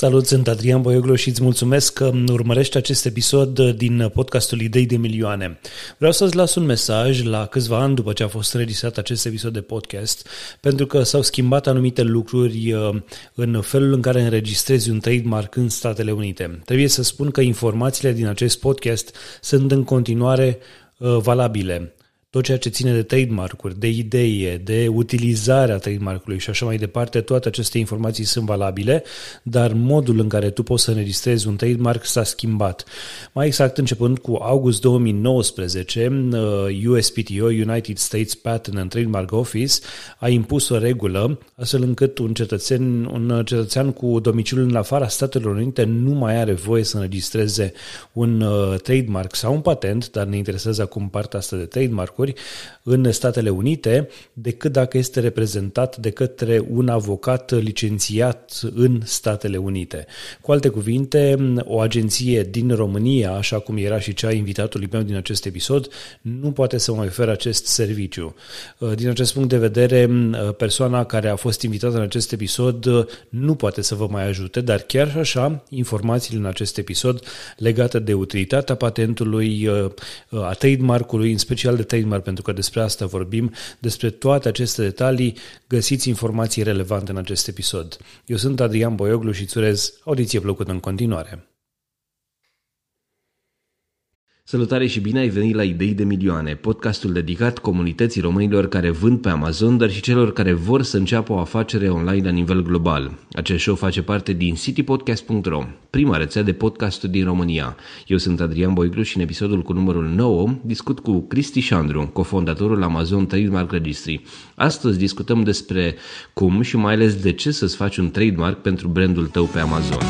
Salut, sunt Adrian Boioglu și îți mulțumesc că urmărești acest episod din podcastul Idei de Milioane. Vreau să-ți las un mesaj la câțiva ani după ce a fost înregistrat acest episod de podcast, pentru că s-au schimbat anumite lucruri uh, în felul în care înregistrezi un trademark în Statele Unite. Trebuie să spun că informațiile din acest podcast sunt în continuare uh, valabile tot ceea ce ține de trademark-uri, de idee, de utilizarea trademark-ului și așa mai departe, toate aceste informații sunt valabile, dar modul în care tu poți să înregistrezi un trademark s-a schimbat. Mai exact, începând cu august 2019, USPTO, United States Patent and Trademark Office, a impus o regulă astfel încât un cetățean, un cetățean cu domiciliul în afara Statelor Unite nu mai are voie să înregistreze un uh, trademark sau un patent, dar ne interesează acum partea asta de trademark atacuri în Statele Unite decât dacă este reprezentat de către un avocat licențiat în Statele Unite. Cu alte cuvinte, o agenție din România, așa cum era și cea invitatului meu din acest episod, nu poate să mai ofere acest serviciu. Din acest punct de vedere, persoana care a fost invitată în acest episod nu poate să vă mai ajute, dar chiar și așa, informațiile în acest episod legate de utilitatea patentului, a trademark-ului, în special de trademark Weimar, pentru că despre asta vorbim, despre toate aceste detalii, găsiți informații relevante în acest episod. Eu sunt Adrian Boioglu și îți urez audiție plăcută în continuare. Salutare și bine ai venit la Idei de Milioane, podcastul dedicat comunității românilor care vând pe Amazon, dar și celor care vor să înceapă o afacere online la nivel global. Acest show face parte din citypodcast.ro, prima rețea de podcasturi din România. Eu sunt Adrian Boiglu și în episodul cu numărul 9 discut cu Cristi Șandru, cofondatorul Amazon Trademark Registry. Astăzi discutăm despre cum și mai ales de ce să-ți faci un trademark pentru brandul tău pe Amazon.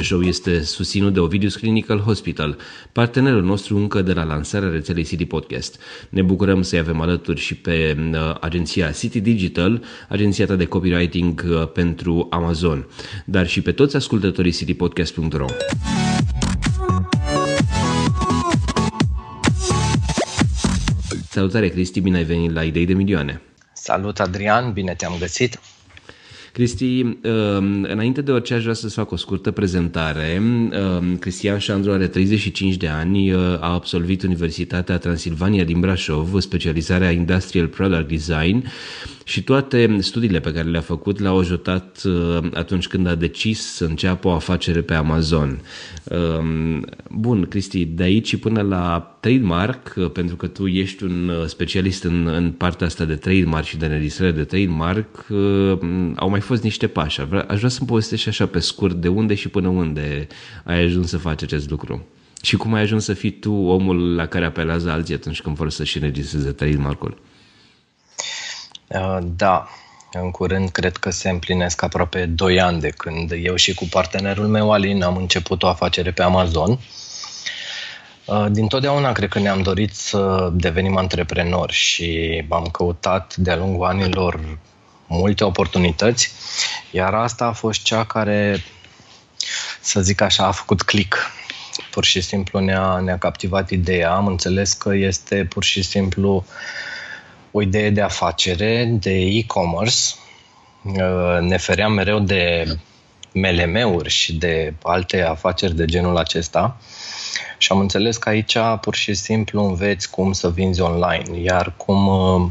Acest show este susținut de Ovidius Clinical Hospital, partenerul nostru încă de la lansarea rețelei City Podcast. Ne bucurăm să-i avem alături și pe uh, agenția City Digital, agenția ta de copywriting uh, pentru Amazon, dar și pe toți ascultătorii citypodcast.ro. Salutare Cristi, bine ai venit la Idei de Milioane! Salut Adrian, bine te-am găsit! Cristi, um, înainte de orice aș vrea să-ți fac o scurtă prezentare. Um, Cristian Șandru are 35 de ani, uh, a absolvit Universitatea Transilvania din Brașov, specializarea Industrial Product Design și toate studiile pe care le-a făcut l-au ajutat uh, atunci când a decis să înceapă o afacere pe Amazon. Um, bun, Cristi, de aici până la trademark, uh, pentru că tu ești un specialist în, în partea asta de trademark și de înregistrare de trademark, au mai fost niște pași. Aș vrea să-mi povestești așa pe scurt de unde și până unde ai ajuns să faci acest lucru. Și cum ai ajuns să fii tu omul la care apelează alții atunci când vor să-și înregistreze trademark-ul? Uh, da, în curând cred că se împlinesc aproape 2 ani de când eu și cu partenerul meu Alin am început o afacere pe Amazon. Uh, din totdeauna cred că ne-am dorit să devenim antreprenori și am căutat de-a lungul anilor multe oportunități, iar asta a fost cea care, să zic așa, a făcut click. Pur și simplu ne-a, ne-a captivat ideea, am înțeles că este pur și simplu o idee de afacere, de e-commerce. Uh, ne feream mereu de MLM-uri și de alte afaceri de genul acesta și am înțeles că aici pur și simplu înveți cum să vinzi online, iar cum uh,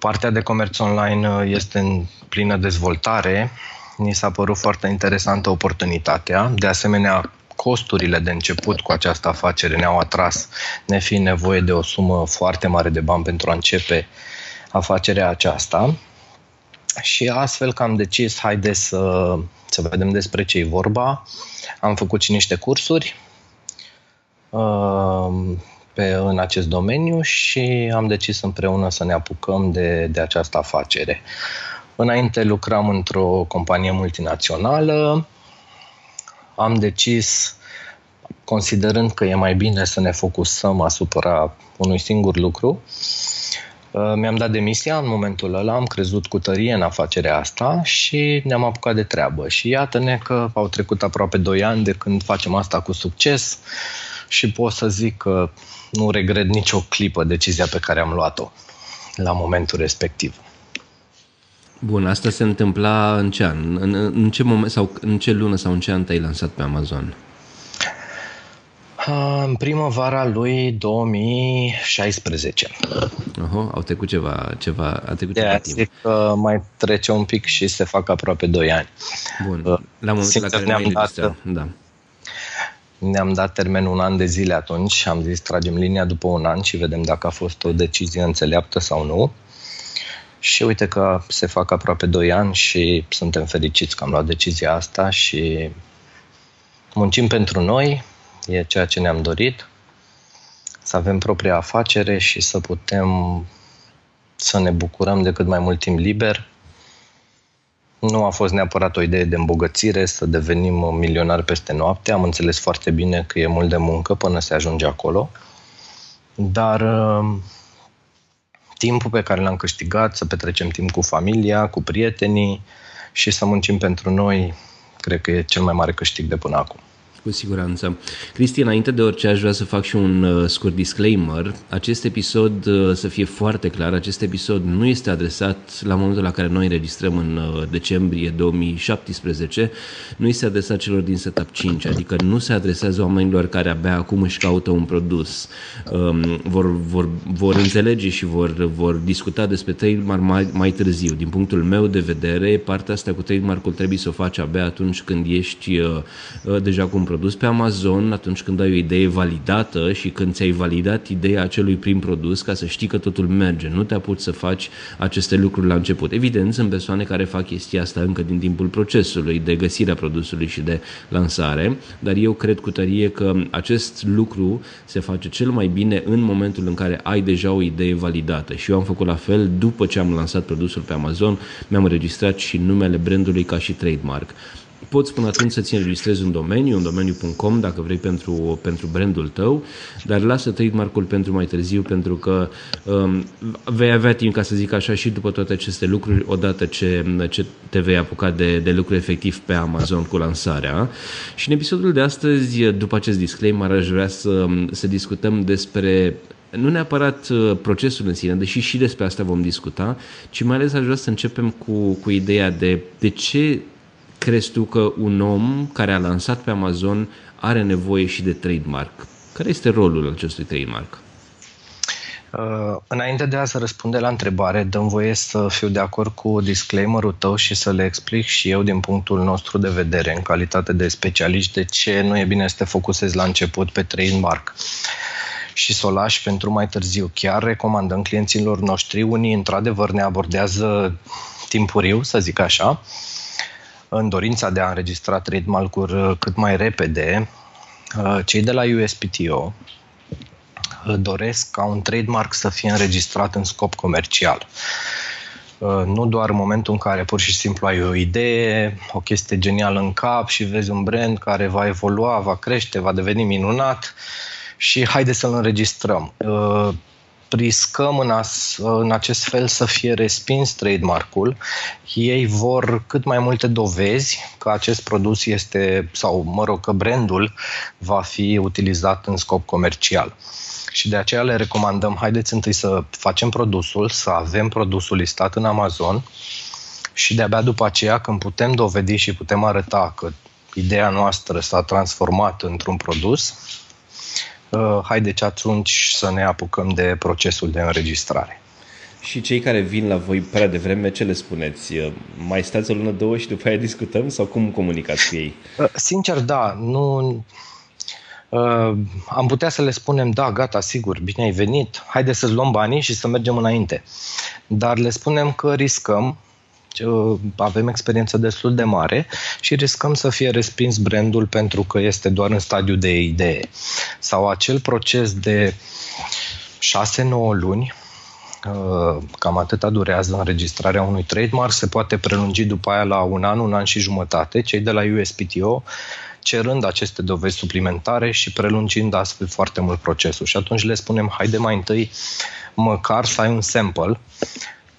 Partea de comerț online uh, este în plină dezvoltare. Ni s-a părut foarte interesantă oportunitatea. De asemenea, costurile de început cu această afacere ne-au atras, ne fi nevoie de o sumă foarte mare de bani pentru a începe afacerea aceasta. Și astfel că am decis, haide să, să vedem despre ce e vorba. Am făcut și niște cursuri. Uh, pe, în acest domeniu și am decis împreună să ne apucăm de, de această afacere. Înainte lucram într-o companie multinațională, am decis, considerând că e mai bine să ne focusăm asupra unui singur lucru, Uh, mi-am dat demisia în momentul ăla, am crezut cu tărie în afacerea asta și ne-am apucat de treabă. Și iată-ne că au trecut aproape 2 ani de când facem asta cu succes și pot să zic că nu regret nicio clipă decizia pe care am luat-o la momentul respectiv. Bun, asta se întâmpla în ce an? În, în ce moment sau în ce lună sau în ce an te-ai lansat pe Amazon? În primăvara lui 2016. Oho, au trecut ceva, ceva a trecut ceva timp. Zic că mai trece un pic și se fac aproape 2 ani. Bun, uh, la momentul la care ne-am dat, da. Ne-am dat termen un an de zile atunci și am zis tragem linia după un an și vedem dacă a fost o decizie înțeleaptă sau nu. Și uite că se fac aproape 2 ani și suntem fericiți că am luat decizia asta și muncim pentru noi, e ceea ce ne-am dorit, să avem propria afacere și să putem să ne bucurăm de cât mai mult timp liber. Nu a fost neapărat o idee de îmbogățire, să devenim milionari peste noapte. Am înțeles foarte bine că e mult de muncă până se ajunge acolo. Dar uh, timpul pe care l-am câștigat, să petrecem timp cu familia, cu prietenii și să muncim pentru noi, cred că e cel mai mare câștig de până acum. Cu siguranță. Cristi, înainte de orice aș vrea să fac și un uh, scurt disclaimer. Acest episod, uh, să fie foarte clar, acest episod nu este adresat la momentul la care noi înregistrăm în uh, decembrie 2017, nu este adresat celor din Setup 5, adică nu se adresează oamenilor care abia acum își caută un produs. Um, vor, vor, vor înțelege și vor, vor discuta despre trademark mai, mai târziu. Din punctul meu de vedere, partea asta cu trademark-ul trebuie să o faci abia atunci când ești uh, deja cu un produs pe Amazon atunci când ai o idee validată și când ți-ai validat ideea acelui prim produs ca să știi că totul merge. Nu te apuci să faci aceste lucruri la început. Evident, sunt persoane care fac chestia asta încă din timpul procesului de găsirea produsului și de lansare, dar eu cred cu tărie că acest lucru se face cel mai bine în momentul în care ai deja o idee validată. Și eu am făcut la fel după ce am lansat produsul pe Amazon, mi-am înregistrat și numele brandului ca și trademark poți până atunci să-ți înregistrezi un domeniu, un domeniu.com dacă vrei pentru, pentru brandul tău, dar lasă trademark-ul pentru mai târziu pentru că um, vei avea timp, ca să zic așa, și după toate aceste lucruri, odată ce, ce te vei apuca de, de lucruri efectiv pe Amazon cu lansarea. Și în episodul de astăzi, după acest disclaimer, aș vrea să, să discutăm despre nu neapărat uh, procesul în sine, deși și despre asta vom discuta, ci mai ales aș vrea să începem cu, cu ideea de de ce crezi tu că un om care a lansat pe Amazon are nevoie și de trademark? Care este rolul acestui trademark? Uh, înainte de a să răspunde la întrebare, dăm voie să fiu de acord cu disclaimerul tău și să le explic și eu din punctul nostru de vedere, în calitate de specialiști, de ce nu e bine să te focusezi la început pe trademark și să o lași pentru mai târziu. Chiar recomandăm clienților noștri, unii într-adevăr ne abordează timpuriu, să zic așa, în dorința de a înregistra trademark-uri uh, cât mai repede, uh, cei de la USPTO uh, doresc ca un trademark să fie înregistrat în scop comercial. Nu doar în momentul în care pur și simplu ai o idee, o chestie genială în cap și vezi un brand care va evolua, va crește, va deveni minunat și haide să-l înregistrăm riscăm în, as, în acest fel să fie respins trademark-ul. Ei vor cât mai multe dovezi că acest produs este, sau mă rog, că brandul va fi utilizat în scop comercial. Și de aceea le recomandăm, haideți întâi să facem produsul, să avem produsul listat în Amazon și de-abia după aceea, când putem dovedi și putem arăta că ideea noastră s-a transformat într-un produs, uh, haideți atunci să ne apucăm de procesul de înregistrare. Și cei care vin la voi prea devreme, ce le spuneți? Uh, mai stați o lună, două și după aia discutăm sau cum comunicați cu ei? Uh, sincer, da. Nu, uh, am putea să le spunem, da, gata, sigur, bine ai venit, haide să-ți luăm banii și să mergem înainte. Dar le spunem că riscăm avem experiență destul de mare și riscăm să fie respins brandul pentru că este doar în stadiu de idee. Sau acel proces de 6-9 luni, uh, cam atâta durează înregistrarea unui trademark, se poate prelungi după aia la un an, un an și jumătate. Cei de la USPTO cerând aceste dovezi suplimentare și prelungind astfel foarte mult procesul. Și atunci le spunem, haide mai întâi măcar să ai un sample.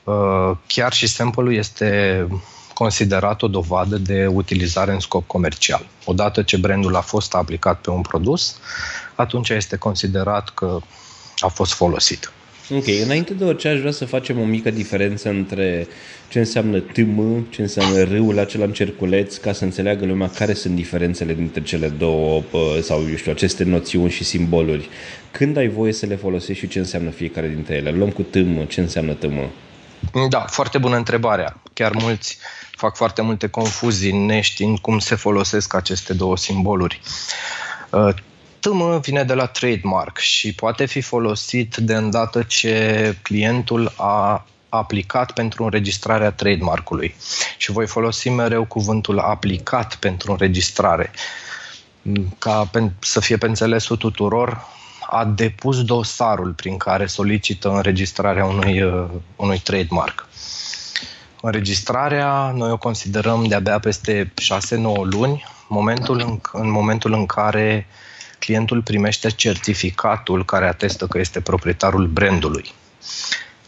Uh, chiar și sample-ul este considerat o dovadă de utilizare în scop comercial. Odată ce brandul a fost aplicat pe un produs, atunci este considerat că a fost folosit. Ok, înainte de orice aș vrea să facem o mică diferență între ce înseamnă TM, ce înseamnă râul acela în cerculeț, ca să înțeleagă lumea care sunt diferențele dintre cele două sau, eu știu, aceste noțiuni și simboluri. Când ai voie să le folosești și ce înseamnă fiecare dintre ele? Luăm cu TM, ce înseamnă TM? Da, foarte bună întrebarea. Chiar mulți fac foarte multe confuzii neștiind cum se folosesc aceste două simboluri. Uh, TM vine de la trademark și poate fi folosit de îndată ce clientul a aplicat pentru înregistrarea trademarkului. Și voi folosi mereu cuvântul aplicat pentru înregistrare. Ca să fie pe înțelesul tuturor, a depus dosarul prin care solicită înregistrarea unui, uh, unui trademark. Înregistrarea noi o considerăm de-abia peste 6-9 luni, momentul în, în momentul în care clientul primește certificatul care atestă că este proprietarul brandului.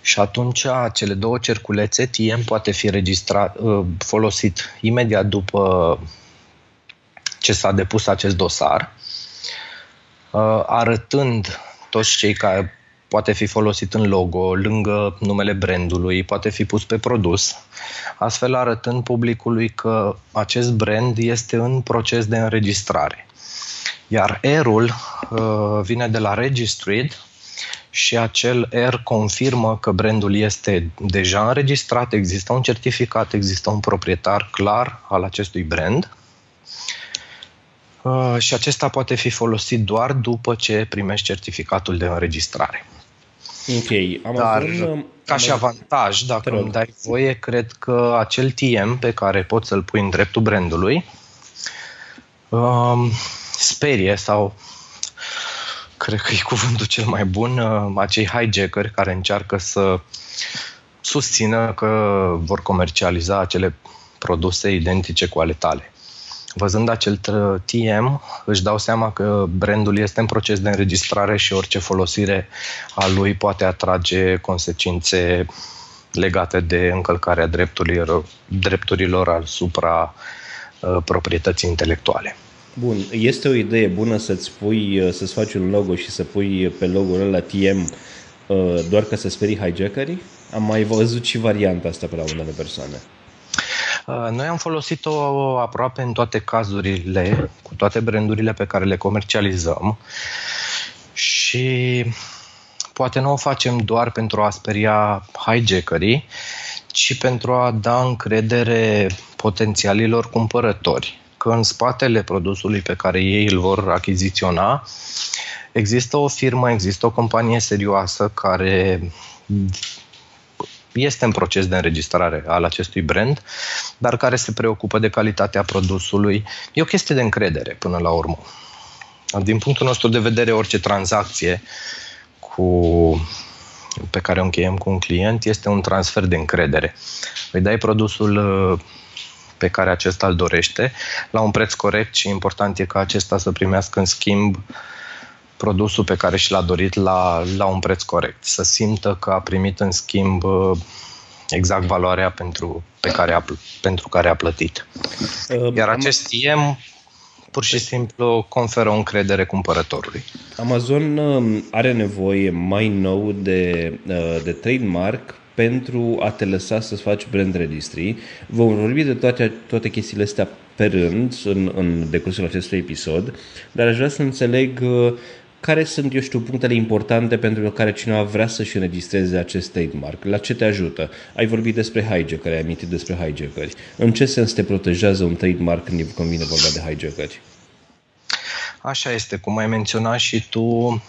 Și atunci cele două cerculețe TM poate fi registrat, uh, folosit imediat după ce s-a depus acest dosar, uh, arătând toți cei care poate fi folosit în logo, lângă numele brandului, poate fi pus pe produs, astfel arătând publicului că acest brand este în proces de înregistrare. Iar R-ul uh, vine de la Registered și acel R confirmă că brandul este deja înregistrat, există un certificat, există un proprietar clar al acestui brand uh, și acesta poate fi folosit doar după ce primești certificatul de înregistrare. Ok. Amazon, Dar, ca și avantaj, dacă îmi dai voie, cred că acel TM pe care poți să-l pui în dreptul brandului um, sperie sau cred că e cuvântul cel mai bun, uh, acei hijackeri care încearcă să susțină că vor comercializa acele produse identice cu ale tale. Văzând acel TM, își dau seama că brandul este în proces de înregistrare și orice folosire a lui poate atrage consecințe legate de încălcarea drepturilor, drepturilor asupra uh, proprietății intelectuale. Bun, este o idee bună să-ți pui, uh, să-ți faci un logo și să pui pe logo-ul la TM uh, doar ca să sperii hijackerii? Am mai văzut și varianta asta pe la unele persoane. Uh, noi am folosit-o aproape în toate cazurile, cu toate brandurile pe care le comercializăm și poate nu o facem doar pentru a speria hijackerii, ci pentru a da încredere potențialilor cumpărători că în spatele produsului pe care ei îl vor achiziționa există o firmă, există o companie serioasă care este în proces de înregistrare al acestui brand, dar care se preocupă de calitatea produsului. E o chestie de încredere până la urmă. Din punctul nostru de vedere, orice tranzacție cu, pe care o încheiem cu un client este un transfer de încredere. Îi dai produsul pe care acesta îl dorește la un preț corect și important e ca acesta să primească în schimb produsul pe care și l-a dorit la, la un preț corect. Să simtă că a primit în schimb uh, exact valoarea pentru, pe care a, pentru care a plătit. Uh, Iar acest IEM pur și simplu conferă o încredere cumpărătorului. Amazon uh, are nevoie mai nou de, de trademark pentru a te lăsa să-ți faci brand registry. Vom vorbi de toate, toate chestiile astea pe rând în, în decursul acestui episod, dar aș vrea să înțeleg uh, care sunt, eu știu, punctele importante pentru care cineva vrea să-și înregistreze acest trademark? La ce te ajută? Ai vorbit despre hijacker, ai amintit despre hijackeri. În ce sens te protejează un trademark când vine vorba de hijackeri? Așa este, cum ai menționat și tu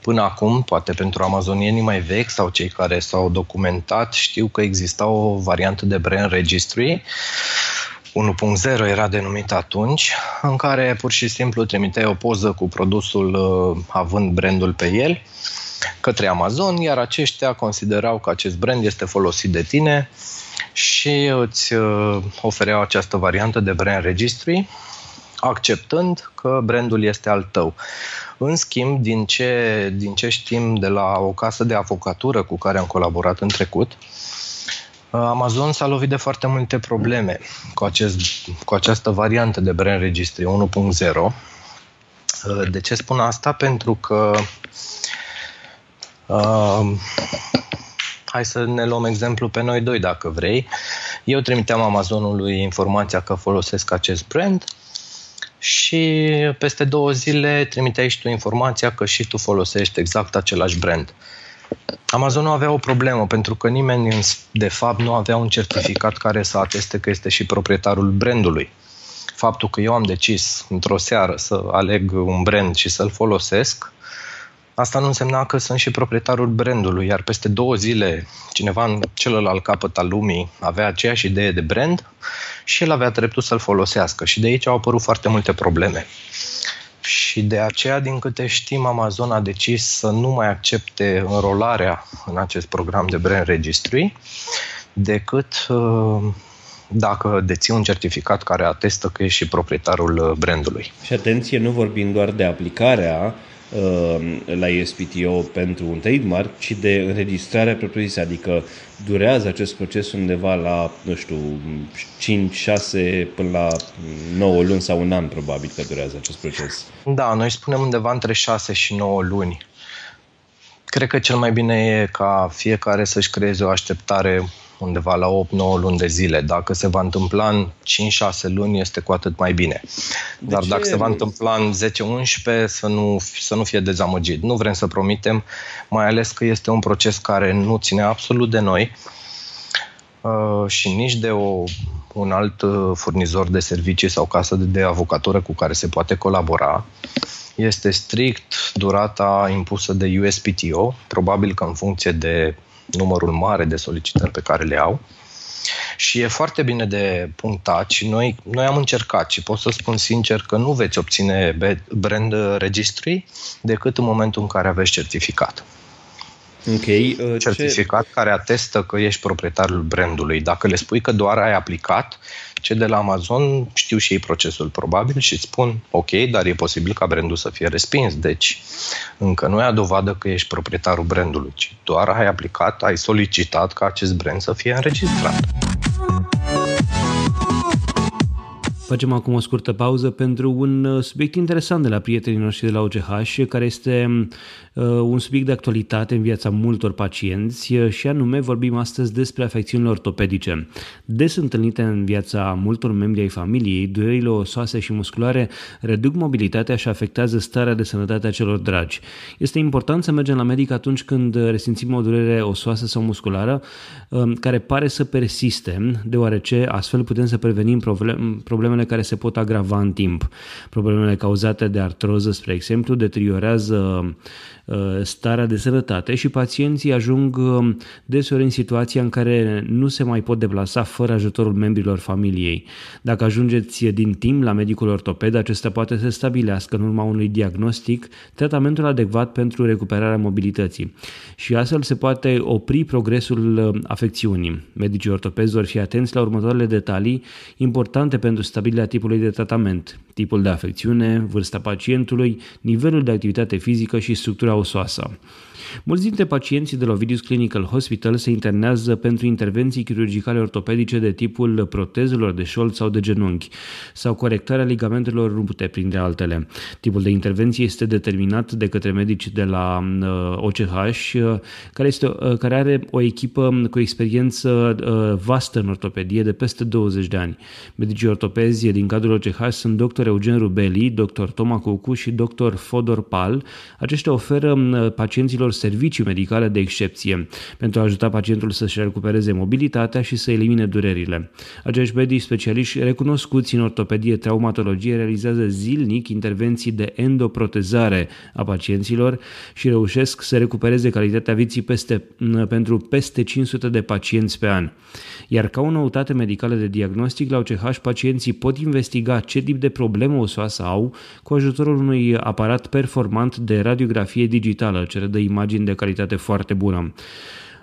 până acum, poate pentru amazonienii mai vechi sau cei care s-au documentat, știu că exista o variantă de brand registry 1.0 era denumit atunci, în care pur și simplu trimiteai o poză cu produsul uh, având brandul pe el către Amazon, iar aceștia considerau că acest brand este folosit de tine și îți uh, ofereau această variantă de brand registry acceptând că brandul este al tău. În schimb, din ce, din ce știm de la o casă de avocatură cu care am colaborat în trecut, Amazon s-a lovit de foarte multe probleme cu, acest, cu această variantă de brand registry 1.0. De ce spun asta? Pentru că uh, hai să ne luăm exemplu pe noi doi dacă vrei. Eu trimiteam Amazonului informația că folosesc acest brand și peste două zile trimiteai și tu informația că și tu folosești exact același brand. Amazon nu avea o problemă pentru că nimeni de fapt nu avea un certificat care să ateste că este și proprietarul brandului. Faptul că eu am decis într-o seară să aleg un brand și să-l folosesc, asta nu însemna că sunt și proprietarul brandului, iar peste două zile cineva în celălalt capăt al lumii avea aceeași idee de brand și el avea dreptul să-l folosească și de aici au apărut foarte multe probleme. Și de aceea, din câte știm, Amazon a decis să nu mai accepte înrolarea în acest program de brand registry decât uh, dacă deții un certificat care atestă că ești și proprietarul uh, brandului. Și atenție, nu vorbim doar de aplicarea Uh, la USPTO pentru un trademark, ci de înregistrarea propriu-zisă, adică durează acest proces undeva la, nu știu, 5, 6 până la 9 luni sau un an probabil că durează acest proces. Da, noi spunem undeva între 6 și 9 luni. Cred că cel mai bine e ca fiecare să-și creeze o așteptare undeva la 8-9 luni de zile. Dacă se va întâmpla în 5-6 luni, este cu atât mai bine. De Dar ce? dacă se va întâmpla în 10-11, să nu, să nu fie dezamăgit. Nu vrem să promitem, mai ales că este un proces care nu ține absolut de noi uh, și nici de o, un alt uh, furnizor de servicii sau casă de, de avocatură cu care se poate colabora. Este strict durata impusă de USPTO, probabil că în funcție de numărul mare de solicitări pe care le au. Și e foarte bine de punctat și noi, noi am încercat și pot să spun sincer că nu veți obține brand registry decât în momentul în care aveți certificat. Ok. Uh, certificat ce... care atestă că ești proprietarul brandului. Dacă le spui că doar ai aplicat, ce de la Amazon știu și ei procesul probabil și spun ok, dar e posibil ca brandul să fie respins. Deci încă nu e a dovadă că ești proprietarul brandului, ci doar ai aplicat, ai solicitat ca acest brand să fie înregistrat. Facem acum o scurtă pauză pentru un uh, subiect interesant de la prietenii noștri de la OCH, care este uh, un subiect de actualitate în viața multor pacienți uh, și anume vorbim astăzi despre afecțiunile ortopedice. Des întâlnite în viața multor membri ai familiei, durerile osoase și musculare reduc mobilitatea și afectează starea de sănătate a celor dragi. Este important să mergem la medic atunci când resimțim o durere osoasă sau musculară care pare să persiste, deoarece astfel putem să prevenim problemele problemele care se pot agrava în timp. Problemele cauzate de artroză, spre exemplu, deteriorează Uh, starea de sănătate și pacienții ajung um, deseori în situația în care nu se mai pot deplasa fără ajutorul membrilor familiei. Dacă ajungeți din timp la medicul ortoped, acesta poate să stabilească în urma unui diagnostic tratamentul adecvat pentru recuperarea mobilității și astfel se poate opri progresul uh, afecțiunii. Medicii ortopezi vor fi atenți la următoarele detalii importante pentru stabilirea tipului de tratament, tipul de afecțiune, vârsta pacientului, nivelul de activitate fizică și structura osoasă. Mulți dintre pacienții de la Ovidius Clinical Hospital se internează pentru intervenții chirurgicale ortopedice de tipul protezelor de șold sau de genunchi sau corectarea ligamentelor rupte, printre altele. Tipul de intervenție este determinat de către medici de la OCH, uh, care, este, uh, care are o echipă cu experiență uh, vastă în ortopedie de peste 20 de ani. Medicii ortopezi din cadrul OCH sunt dr. Eugen Rubeli, dr. Toma Cucu și dr. Fodor Pal. Aceștia oferă pacienților servicii medicale de excepție pentru a ajuta pacientul să-și recupereze mobilitatea și să elimine durerile. Acești medici specialiști recunoscuți în ortopedie traumatologie realizează zilnic intervenții de endoprotezare a pacienților și reușesc să recupereze calitatea vieții peste, pentru peste 500 de pacienți pe an. Iar ca o noutate medicală de diagnostic, la OCH pacienții pot investiga ce tip de problemă osoasă au cu ajutorul unui aparat performant de radiografie digitală, ce redă imagini de calitate foarte bună.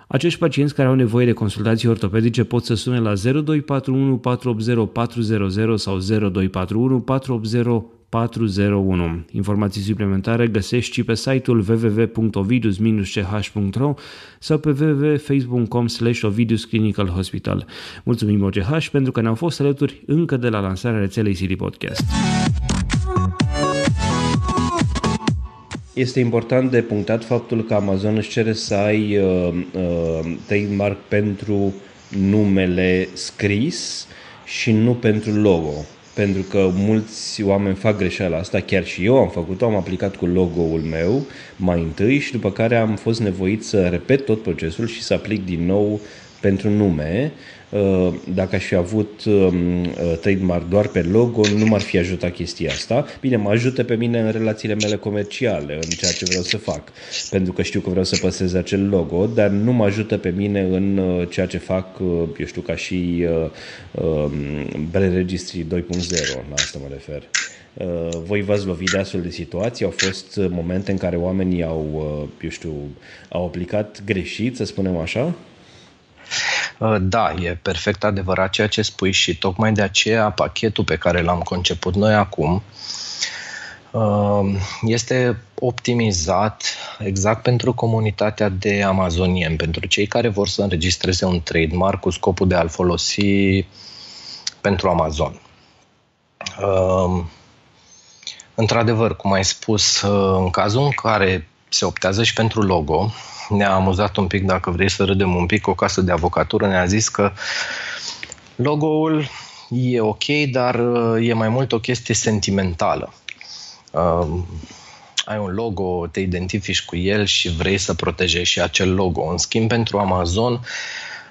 Acești pacienți care au nevoie de consultații ortopedice pot să sune la 0241 480 400 sau 0241 480 401. Informații suplimentare găsești și pe site-ul www.ovidus-ch.ro sau pe www.facebook.com slash Ovidus Clinical Hospital. Mulțumim OGH pentru că ne-au fost alături încă de la lansarea rețelei City Podcast. Este important de punctat faptul că Amazon își cere să ai uh, uh, trademark pentru numele scris și nu pentru logo. Pentru că mulți oameni fac greșeala asta, chiar și eu am făcut-o, am aplicat cu logo-ul meu mai întâi și după care am fost nevoit să repet tot procesul și să aplic din nou pentru nume. Uh, dacă aș fi avut um, uh, trademark doar pe logo, nu m-ar fi ajutat chestia asta. Bine, mă ajută pe mine în relațiile mele comerciale, în ceea ce vreau să fac, pentru că știu că vreau să păstrez acel logo, dar nu mă ajută pe mine în uh, ceea ce fac, eu știu, ca și um, brand registry 2.0, la asta mă refer. Voi v-ați lovit de astfel de situații? Au fost momente în care oamenii au, eu știu, au aplicat greșit, să spunem așa? Uh, da, e perfect adevărat ceea ce spui și tocmai de aceea pachetul pe care l-am conceput noi acum uh, este optimizat exact pentru comunitatea de amazonien, pentru cei care vor să înregistreze un trademark cu scopul de a-l folosi pentru Amazon. Uh, într-adevăr, cum ai spus, în cazul în care se optează și pentru logo, ne-a amuzat un pic, dacă vrei să râdem un pic, o casă de avocatură ne-a zis că logo-ul e ok, dar uh, e mai mult o chestie sentimentală. Uh, ai un logo, te identifici cu el și vrei să protejezi și acel logo. În schimb, pentru Amazon,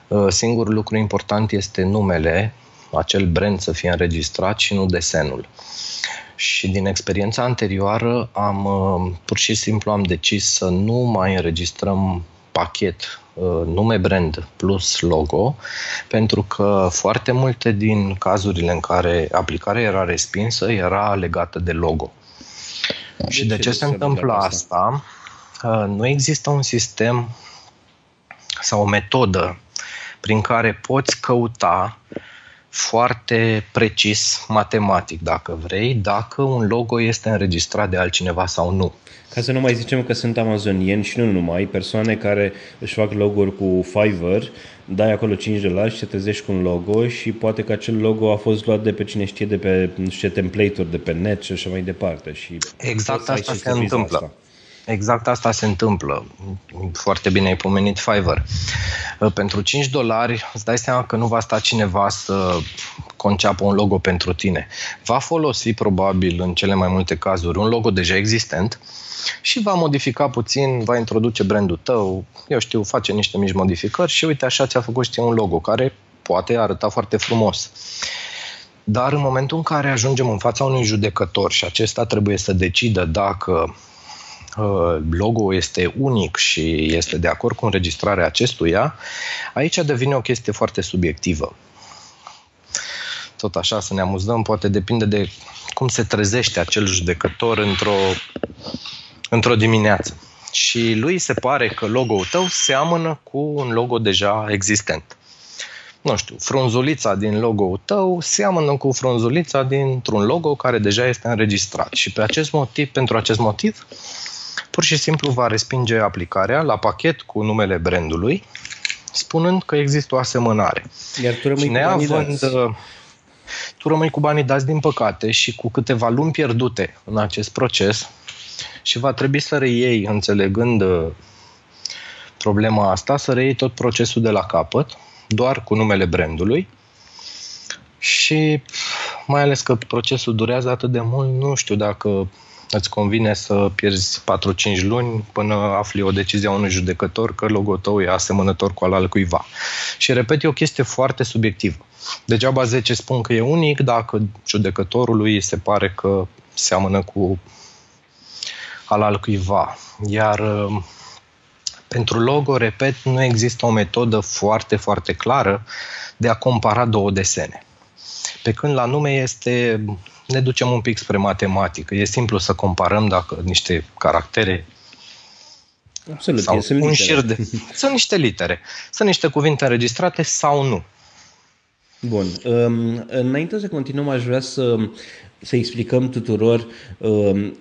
uh, singurul lucru important este numele, acel brand să fie înregistrat și nu desenul. Și din experiența anterioară am uh, pur și simplu am decis să nu mai înregistrăm pachet uh, nume brand plus logo, pentru că foarte multe din cazurile în care aplicarea era respinsă era legată de logo. De și de ce, ce se întâmplă asta? asta? Uh, nu există un sistem sau o metodă prin care poți căuta foarte precis, matematic, dacă vrei, dacă un logo este înregistrat de altcineva sau nu. Ca să nu mai zicem că sunt amazonieni și nu numai, persoane care își fac logo-uri cu Fiverr, dai acolo 5 dolari și te trezești cu un logo și poate că acel logo a fost luat de pe cine știe de pe, nu știu template-uri de pe net și așa mai departe. Și exact asta se întâmplă. Asta. Exact asta se întâmplă. Foarte bine ai pomenit Fiverr. Uh, pentru 5 dolari îți dai seama că nu va sta cineva să conceapă un logo pentru tine. Va folosi probabil în cele mai multe cazuri un logo deja existent și va modifica puțin, va introduce brandul tău, eu știu, face niște mici modificări și uite așa ți-a făcut și un logo care poate arăta foarte frumos. Dar în momentul în care ajungem în fața unui judecător și acesta trebuie să decidă dacă Uh, logo este unic și este de acord cu înregistrarea acestuia, aici devine o chestie foarte subiectivă. Tot așa, să ne amuzăm, poate depinde de cum se trezește acel judecător într-o, într-o dimineață. Și lui se pare că logo-ul tău seamănă cu un logo deja existent. Nu știu, frunzulița din logo-ul tău seamănă cu frunzulița dintr-un logo care deja este înregistrat. Și pe acest motiv, pentru acest motiv, pur și simplu va respinge aplicarea la pachet cu numele brandului, spunând că există o asemănare. Iar tu rămâi cu banii dați. Uh, tu rămâi cu banii dați, din păcate, și cu câteva luni pierdute în acest proces și va trebui să reiei, înțelegând uh, problema asta, să reiei tot procesul de la capăt, doar cu numele brandului și mai ales că procesul durează atât de mult, nu știu dacă îți convine să pierzi 4-5 luni până afli o decizie a unui judecător că logo tău e asemănător cu al al cuiva. Și repet, e o chestie foarte subiectivă. Degeaba 10 spun că e unic dacă judecătorului se pare că seamănă cu al al cuiva. Iar uh, pentru logo, repet, nu există o metodă foarte, foarte clară de a compara două desene. Pe când la nume este ne ducem un pic spre matematică. E simplu să comparăm dacă niște caractere Absolut, sau sunt un litere. șir de... Sunt niște litere. Sunt niște cuvinte înregistrate sau nu. Bun. Um, înainte să continuăm, aș vrea să, să explicăm tuturor um, uh,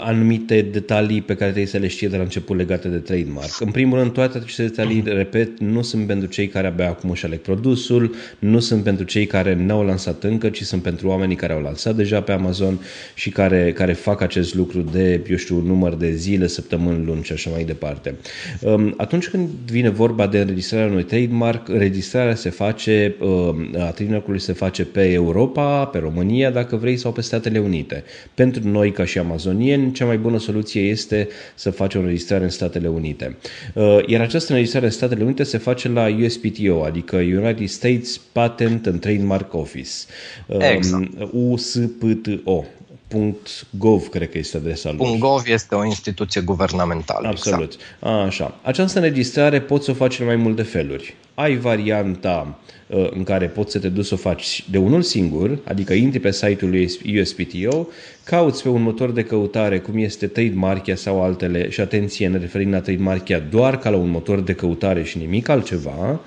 anumite detalii pe care trebuie să le știe de la început legate de trademark. În primul rând, toate aceste detalii, repet, nu sunt pentru cei care abia acum își aleg produsul, nu sunt pentru cei care n-au lansat încă, ci sunt pentru oamenii care au lansat deja pe Amazon și care, care fac acest lucru de, eu știu, număr de zile, săptămâni, luni și așa mai departe. Um, atunci când vine vorba de înregistrarea unui trademark, înregistrarea se face, um, a trademark-ului se face pe Europa, pe România, dacă vrei, sau pe Statele Unite. Pentru noi, ca și Amazonieni, cea mai bună soluție este să faci o înregistrare în Statele Unite. Uh, Iar această înregistrare în Statele Unite se face la USPTO, adică United States Patent and Trademark Office. Um, Exact. USPTO. .gov, cred că este adresa lor. .gov este o instituție guvernamentală. Absolut. Așa. Această înregistrare poți să o faci în mai multe feluri. Ai varianta uh, în care poți să te duci să o faci de unul singur, adică intri pe site-ul USPTO, cauți pe un motor de căutare cum este Trademarkia sau altele și atenție, ne referim la Trademarkia doar ca la un motor de căutare și nimic altceva.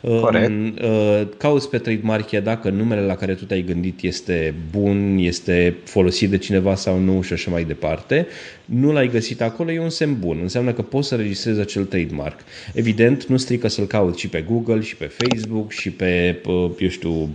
Corect. Uh, Cauți pe Trademarkia dacă numele la care tu te-ai gândit este bun, este folosit de cineva sau nu și așa mai departe. Nu l-ai găsit acolo, e un semn bun. Înseamnă că poți să registrezi acel trademark. Evident, nu strică să-l cauți și pe Google, și pe Facebook, și pe, uh, eu știu,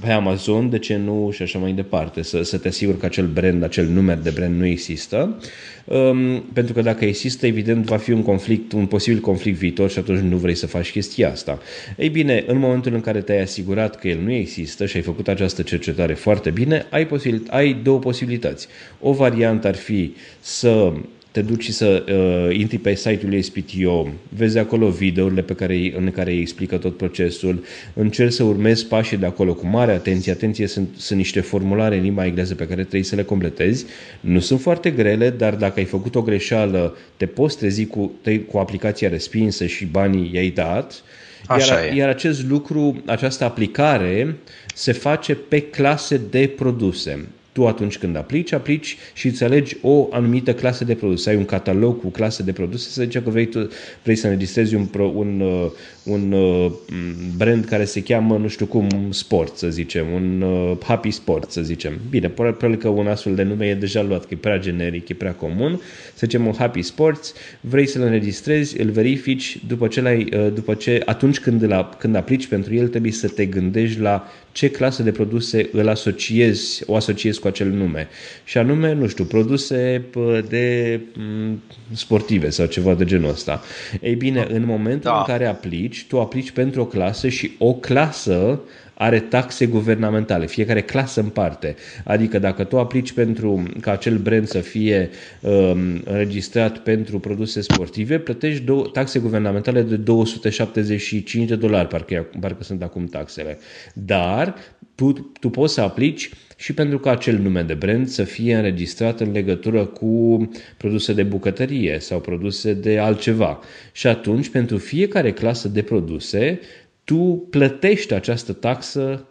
pe Amazon, de ce nu, și așa mai departe. Să, să te asiguri că acel brand, acel numer de brand nu există. Um, pentru că dacă există, evident, va fi un conflict, un posibil conflict viitor și atunci nu vrei să faci chestia asta. Ei bine, în momentul în care te-ai asigurat că el nu există și ai făcut această cercetare foarte bine, ai, posibil, ai două posibilități. O variantă ar fi să te duci și să uh, intri pe site-ul SPTO, vezi acolo videourile pe care, în care îi explică tot procesul, încerci să urmezi pașii de acolo cu mare atenție. Atenție, sunt, sunt niște formulare în limba engleză pe care trebuie să le completezi. Nu sunt foarte grele, dar dacă ai făcut o greșeală, te poți trezi cu, cu aplicația respinsă și banii i-ai dat. Așa iar, e. iar acest lucru, această aplicare, se face pe clase de produse. Tu atunci când aplici, aplici și îți alegi o anumită clasă de produse. Ai un catalog cu clase de produse, să zice că vrei, tu, vrei să înregistrezi un, pro, un, uh, un uh, brand care se cheamă, nu știu cum, sport, să zicem, un uh, happy sport, să zicem. Bine, probabil că un astfel de nume e deja luat, că e prea generic, e prea comun. Să zicem un happy sports, vrei să-l înregistrezi, îl verifici, după ce, l-ai, după ce atunci când, îl, când aplici pentru el, trebuie să te gândești la ce clasă de produse îl asociezi, o asociezi cu acel nume. Și anume, nu știu, produse de sportive sau ceva de genul ăsta. Ei bine, în momentul da. în care aplici, tu aplici pentru o clasă și o clasă are taxe guvernamentale, fiecare clasă în parte. Adică dacă tu aplici pentru ca acel brand să fie um, înregistrat pentru produse sportive, plătești două, taxe guvernamentale de 275 de dolari, parcă, parcă sunt acum taxele. Dar tu, tu poți să aplici și pentru ca acel nume de brand să fie înregistrat în legătură cu produse de bucătărie sau produse de altceva. Și atunci, pentru fiecare clasă de produse, tu plătești această taxă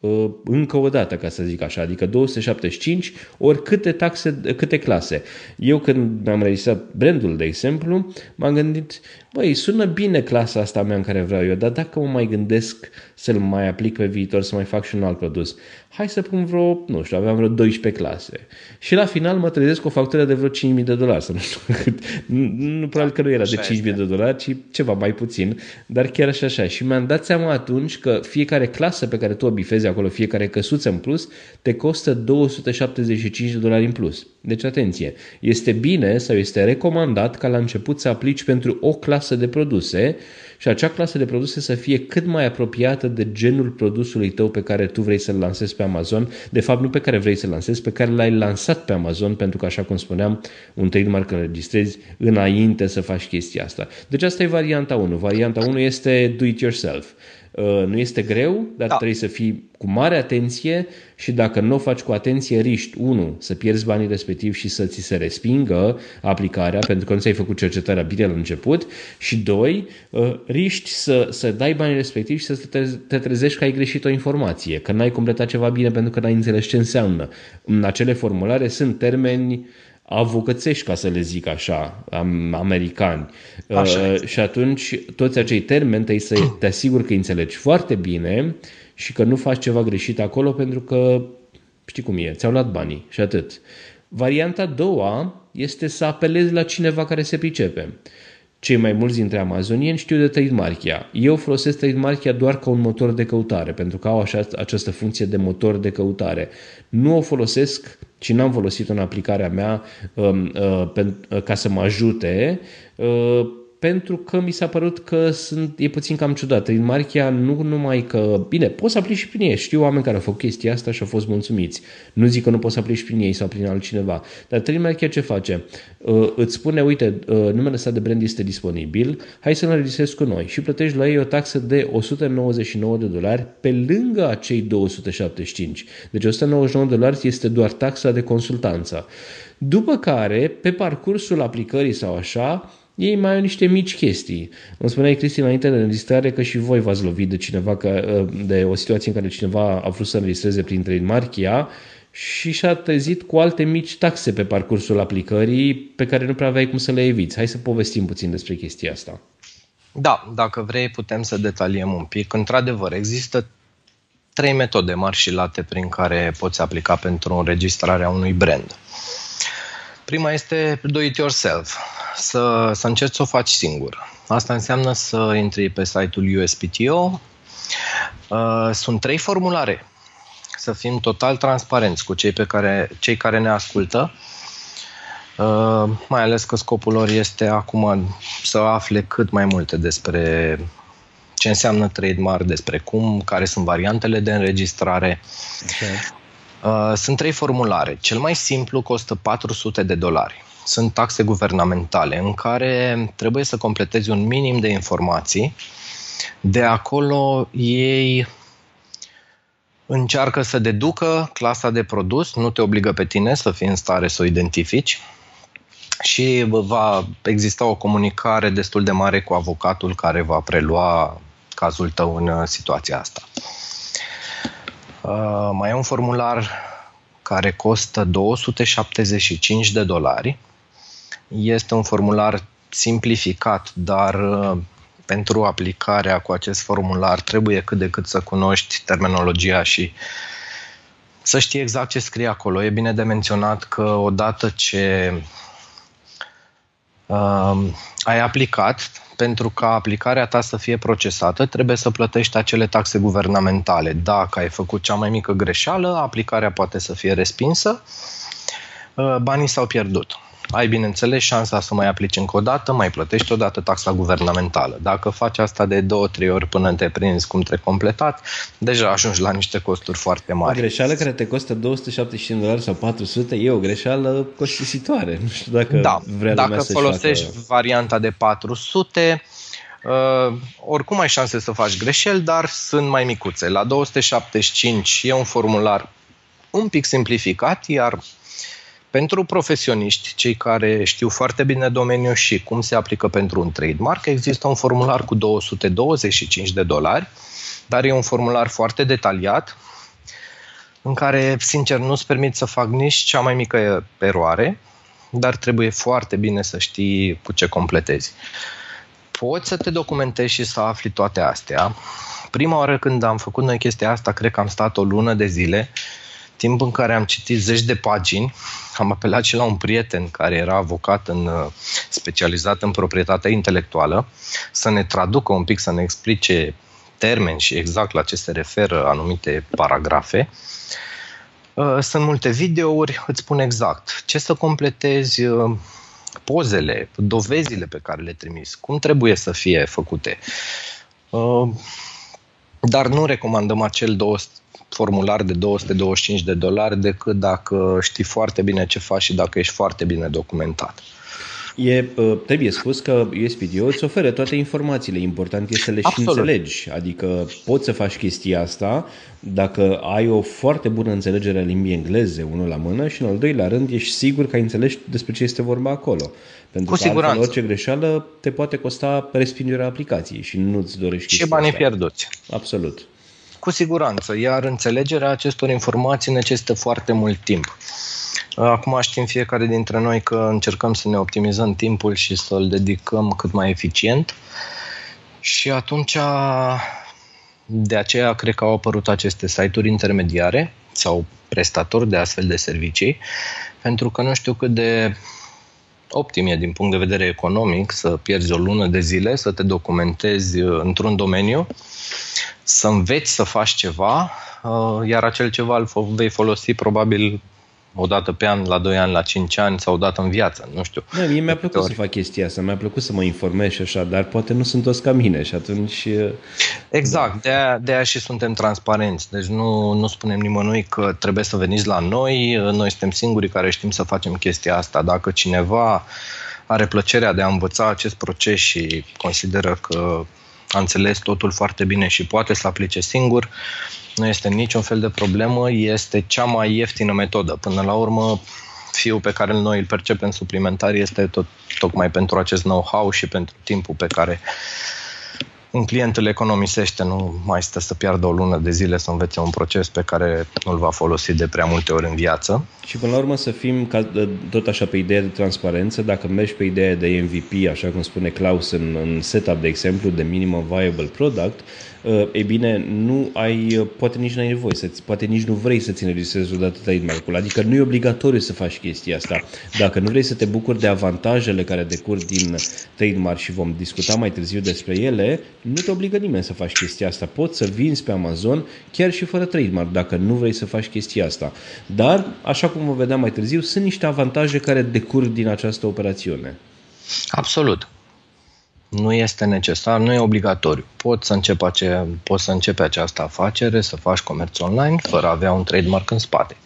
uh, încă o dată, ca să zic așa, adică 275 ori câte taxe, câte clase. Eu când mi-am înregistrat brandul, de exemplu, m-am gândit, băi, sună bine clasa asta mea în care vreau eu, dar dacă mă mai gândesc să-l mai aplic pe viitor, să mai fac și un alt produs, hai să pun vreo, nu știu, aveam vreo 12 clase. Și la final mă trezesc cu o factură de vreo 5.000 de dolari, să nu știu cât. Nu, probabil că nu era de 5.000 de dolari, ci ceva mai puțin, dar chiar și așa. Și mi-am dat seama atunci că fiecare clasă pe care tu o bifezi acolo, fiecare căsuță în plus, te costă 275 de dolari în plus. Deci atenție, este bine sau este recomandat ca la început să aplici pentru o clasă de produse și acea clasă de produse să fie cât mai apropiată de genul produsului tău pe care tu vrei să-l lansezi pe Amazon, de fapt nu pe care vrei să-l lansezi, pe care l-ai lansat pe Amazon, pentru că așa cum spuneam, un trademark îl înregistrezi înainte să faci chestia asta. Deci asta e varianta 1. Varianta 1 este do it yourself. Uh, nu este greu, dar da. trebuie să fii cu mare atenție și dacă nu o faci cu atenție, riști, unu, să pierzi banii respectiv și să ți se respingă aplicarea pentru că nu ți-ai făcut cercetarea bine la început și doi, uh, riști să, să dai banii respectiv și să te, te trezești că ai greșit o informație, că n-ai completat ceva bine pentru că n-ai înțeles ce înseamnă. În acele formulare sunt termeni avucățești, ca să le zic așa, americani. Așa uh, și atunci toți acei termeni te, să te asiguri că îi înțelegi foarte bine și că nu faci ceva greșit acolo pentru că știi cum e, ți-au luat banii și atât. Varianta a doua este să apelezi la cineva care se pricepe. Cei mai mulți dintre amazonieni știu de Trademarkia. Eu folosesc Trademarkia doar ca un motor de căutare, pentru că au așa, această funcție de motor de căutare. Nu o folosesc și n-am folosit în aplicarea mea um, uh, pen, uh, ca să mă ajute uh, pentru că mi s-a părut că sunt, e puțin cam ciudat. În Marchia nu numai că... Bine, poți să aplici și prin ei. Știu oameni care au făcut chestia asta și au fost mulțumiți. Nu zic că nu poți să aplici prin ei sau prin altcineva. Dar Train Marchia ce face? Uh, îți spune, uite, uh, numele ăsta de brand este disponibil, hai să-l înregistrezi cu noi și plătești la ei o taxă de 199 de dolari pe lângă acei 275. Deci 199 de dolari este doar taxa de consultanță. După care, pe parcursul aplicării sau așa, ei mai au niște mici chestii. Îmi spuneai, Cristi, înainte de înregistrare că și voi v-ați lovit de cineva, că, de o situație în care cineva a vrut să înregistreze prin Trademarkia și și-a trezit cu alte mici taxe pe parcursul aplicării pe care nu prea aveai cum să le eviți. Hai să povestim puțin despre chestia asta. Da, dacă vrei putem să detaliem un pic. Într-adevăr, există trei metode mari și late prin care poți aplica pentru înregistrarea unui brand. Prima este do it yourself, să, să încerci să o faci singur. Asta înseamnă să intri pe site-ul USPTO. Uh, sunt trei formulare. Să fim total transparenți cu cei, pe care, cei care ne ascultă. Uh, mai ales că scopul lor este acum să afle cât mai multe despre ce înseamnă trademark, despre cum, care sunt variantele de înregistrare. Okay. Uh, sunt trei formulare. Cel mai simplu costă 400 de dolari. Sunt taxe guvernamentale în care trebuie să completezi un minim de informații. De acolo ei încearcă să deducă clasa de produs, nu te obligă pe tine să fii în stare să o identifici și va exista o comunicare destul de mare cu avocatul care va prelua cazul tău în uh, situația asta. Uh, mai e un formular care costă 275 de dolari. Este un formular simplificat, dar uh, pentru aplicarea cu acest formular trebuie cât de cât să cunoști terminologia și să știi exact ce scrie acolo. E bine de menționat că odată ce uh, ai aplicat, pentru ca aplicarea ta să fie procesată, trebuie să plătești acele taxe guvernamentale. Dacă ai făcut cea mai mică greșeală, aplicarea poate să fie respinsă, uh, banii s-au pierdut. Ai, bineînțeles, șansa să mai aplici încă o dată, mai plătești o dată taxa guvernamentală. Dacă faci asta de două, trei ori până te prinzi cum trebuie completat, deja ajungi la niște costuri foarte mari. O greșeală care te costă 275 dolari sau 400 e o greșeală costisitoare. Nu știu dacă da, vrea dacă folosești facă... varianta de 400, Uh, oricum ai șanse să faci greșeli, dar sunt mai micuțe. La 275 e un formular un pic simplificat, iar pentru profesioniști, cei care știu foarte bine domeniul și cum se aplică pentru un trademark, există un formular cu 225 de dolari, dar e un formular foarte detaliat, în care, sincer, nu-ți permit să fac nici cea mai mică eroare, dar trebuie foarte bine să știi cu ce completezi. Poți să te documentezi și să afli toate astea. Prima oară când am făcut noi chestia asta, cred că am stat o lună de zile timp în care am citit zeci de pagini, am apelat și la un prieten care era avocat în, uh, specializat în proprietatea intelectuală să ne traducă un pic, să ne explice termeni și exact la ce se referă anumite paragrafe. Uh, sunt multe videouri, îți spun exact ce să completezi, uh, pozele, dovezile pe care le trimis, cum trebuie să fie făcute. Dar nu recomandăm acel formular de 225 de dolari decât dacă știi foarte bine ce faci și dacă ești foarte bine documentat. E, uh, trebuie spus că USPTO îți oferă toate informațiile. Important este să le Absolut. și înțelegi. Adică poți să faci chestia asta dacă ai o foarte bună înțelegere a limbii engleze, unul la mână, și în al doilea rând ești sigur că ai înțeles despre ce este vorba acolo. Pentru Cu că siguranță. altfel orice greșeală te poate costa respingerea aplicației și nu-ți dorești Și banii pierduți. Absolut. Cu siguranță, iar înțelegerea acestor informații necesită foarte mult timp. Acum știm fiecare dintre noi că încercăm să ne optimizăm timpul și să-l dedicăm cât mai eficient și atunci de aceea cred că au apărut aceste site-uri intermediare sau prestatori de astfel de servicii, pentru că nu știu cât de optim e din punct de vedere economic să pierzi o lună de zile, să te documentezi într-un domeniu, să înveți să faci ceva, uh, iar acel ceva îl vei folosi probabil o dată pe an, la 2 ani, la 5 ani sau o dată în viață, nu știu. Da, mie mi-a plăcut ori. să fac chestia asta, mi-a plăcut să mă informez și așa, dar poate nu sunt toți ca mine și atunci... Exact, de aia, de aia și suntem transparenți, deci nu, nu spunem nimănui că trebuie să veniți la noi, noi suntem singurii care știm să facem chestia asta. Dacă cineva are plăcerea de a învăța acest proces și consideră că a înțeles totul foarte bine și poate să aplice singur, nu este niciun fel de problemă, este cea mai ieftină metodă. Până la urmă, fiul pe care noi îl percepem suplimentar este tot, tocmai pentru acest know-how și pentru timpul pe care un client îl economisește, nu mai stă să piardă o lună de zile să învețe un proces pe care nu-l va folosi de prea multe ori în viață. Și până la urmă să fim ca, tot așa pe ideea de transparență, dacă mergi pe ideea de MVP, așa cum spune Klaus în, în setup, de exemplu, de minimum viable product, Uh, e bine, nu ai, uh, poate nici nu ai nevoie, să poate nici nu vrei să-ți înregistrezi odată trademark-ul. Adică nu e obligatoriu să faci chestia asta. Dacă nu vrei să te bucuri de avantajele care decurg din trademark și vom discuta mai târziu despre ele, nu te obligă nimeni să faci chestia asta. Poți să vinzi pe Amazon chiar și fără trademark, dacă nu vrei să faci chestia asta. Dar, așa cum vom vedea mai târziu, sunt niște avantaje care decurg din această operațiune. Absolut nu este necesar, nu e obligatoriu. Poți să, începi ace- poți să începi această afacere, să faci comerț online, fără a avea un trademark în spate.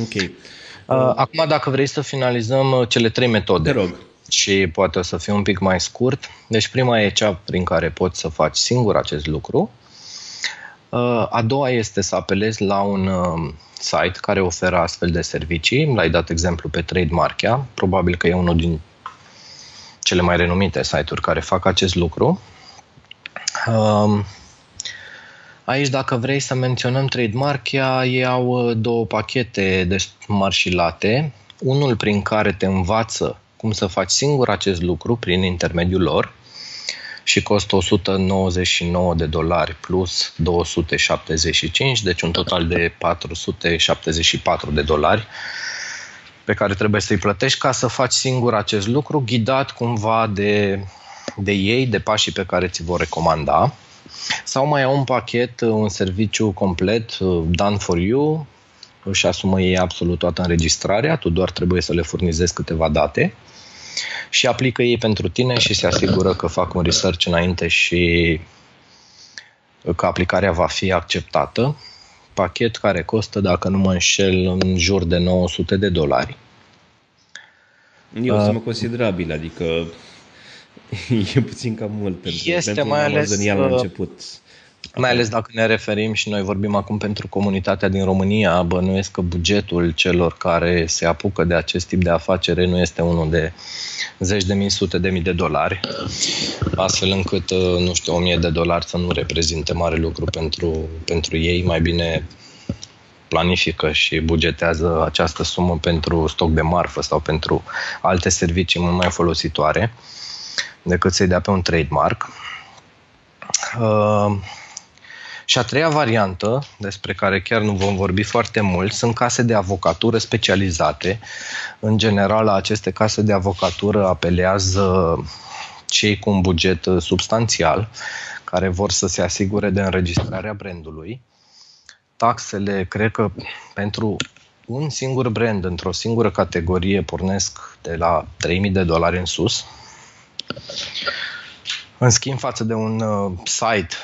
Ok. Uh, acum, dacă vrei să finalizăm uh, cele trei metode. Te rog. Și poate o să fie un pic mai scurt. Deci prima e cea prin care poți să faci singur acest lucru. Uh, a doua este să apelezi la un site care oferă astfel de servicii. L-ai dat exemplu pe Trademarkia. Probabil că e unul din cele mai renumite site-uri care fac acest lucru. Um, aici, dacă vrei să menționăm trademark, ei au uh, două pachete de mari și late. Unul prin care te învață cum să faci singur acest lucru prin intermediul lor și costă 199 de dolari plus 275, deci un total de 474 de dolari pe care trebuie să-i plătești ca să faci singur acest lucru, ghidat cumva de, de ei, de pașii pe care ți vor recomanda. Sau mai au un pachet, un serviciu complet, uh, done for you, își asumă ei absolut toată înregistrarea, tu doar trebuie să le furnizezi câteva date și aplică ei pentru tine și se asigură că fac un research înainte și că aplicarea va fi acceptată pachet care costă, dacă nu mă înșel, în jur de 900 de dolari. E o sumă uh, considerabilă, adică e puțin cam mult pentru, este pentru mai ales, la uh, început. Mai ales dacă ne referim și noi vorbim acum pentru comunitatea din România, bănuiesc că bugetul celor care se apucă de acest tip de afacere nu este unul de zeci de mii, sute de mii de dolari, astfel încât, uh, nu știu, o mie de dolari să nu reprezinte mare lucru pentru, pentru ei, mai bine planifică și bugetează această sumă pentru stoc de marfă sau pentru alte servicii mult mai folositoare decât să-i dea pe un trademark. Uh, și a treia variantă, despre care chiar nu vom vorbi foarte mult, sunt case de avocatură specializate. În general, la aceste case de avocatură apelează cei cu un buget substanțial, care vor să se asigure de înregistrarea brandului. Taxele, cred că pentru un singur brand într-o singură categorie pornesc de la 3000 de dolari în sus. În schimb, față de un uh, site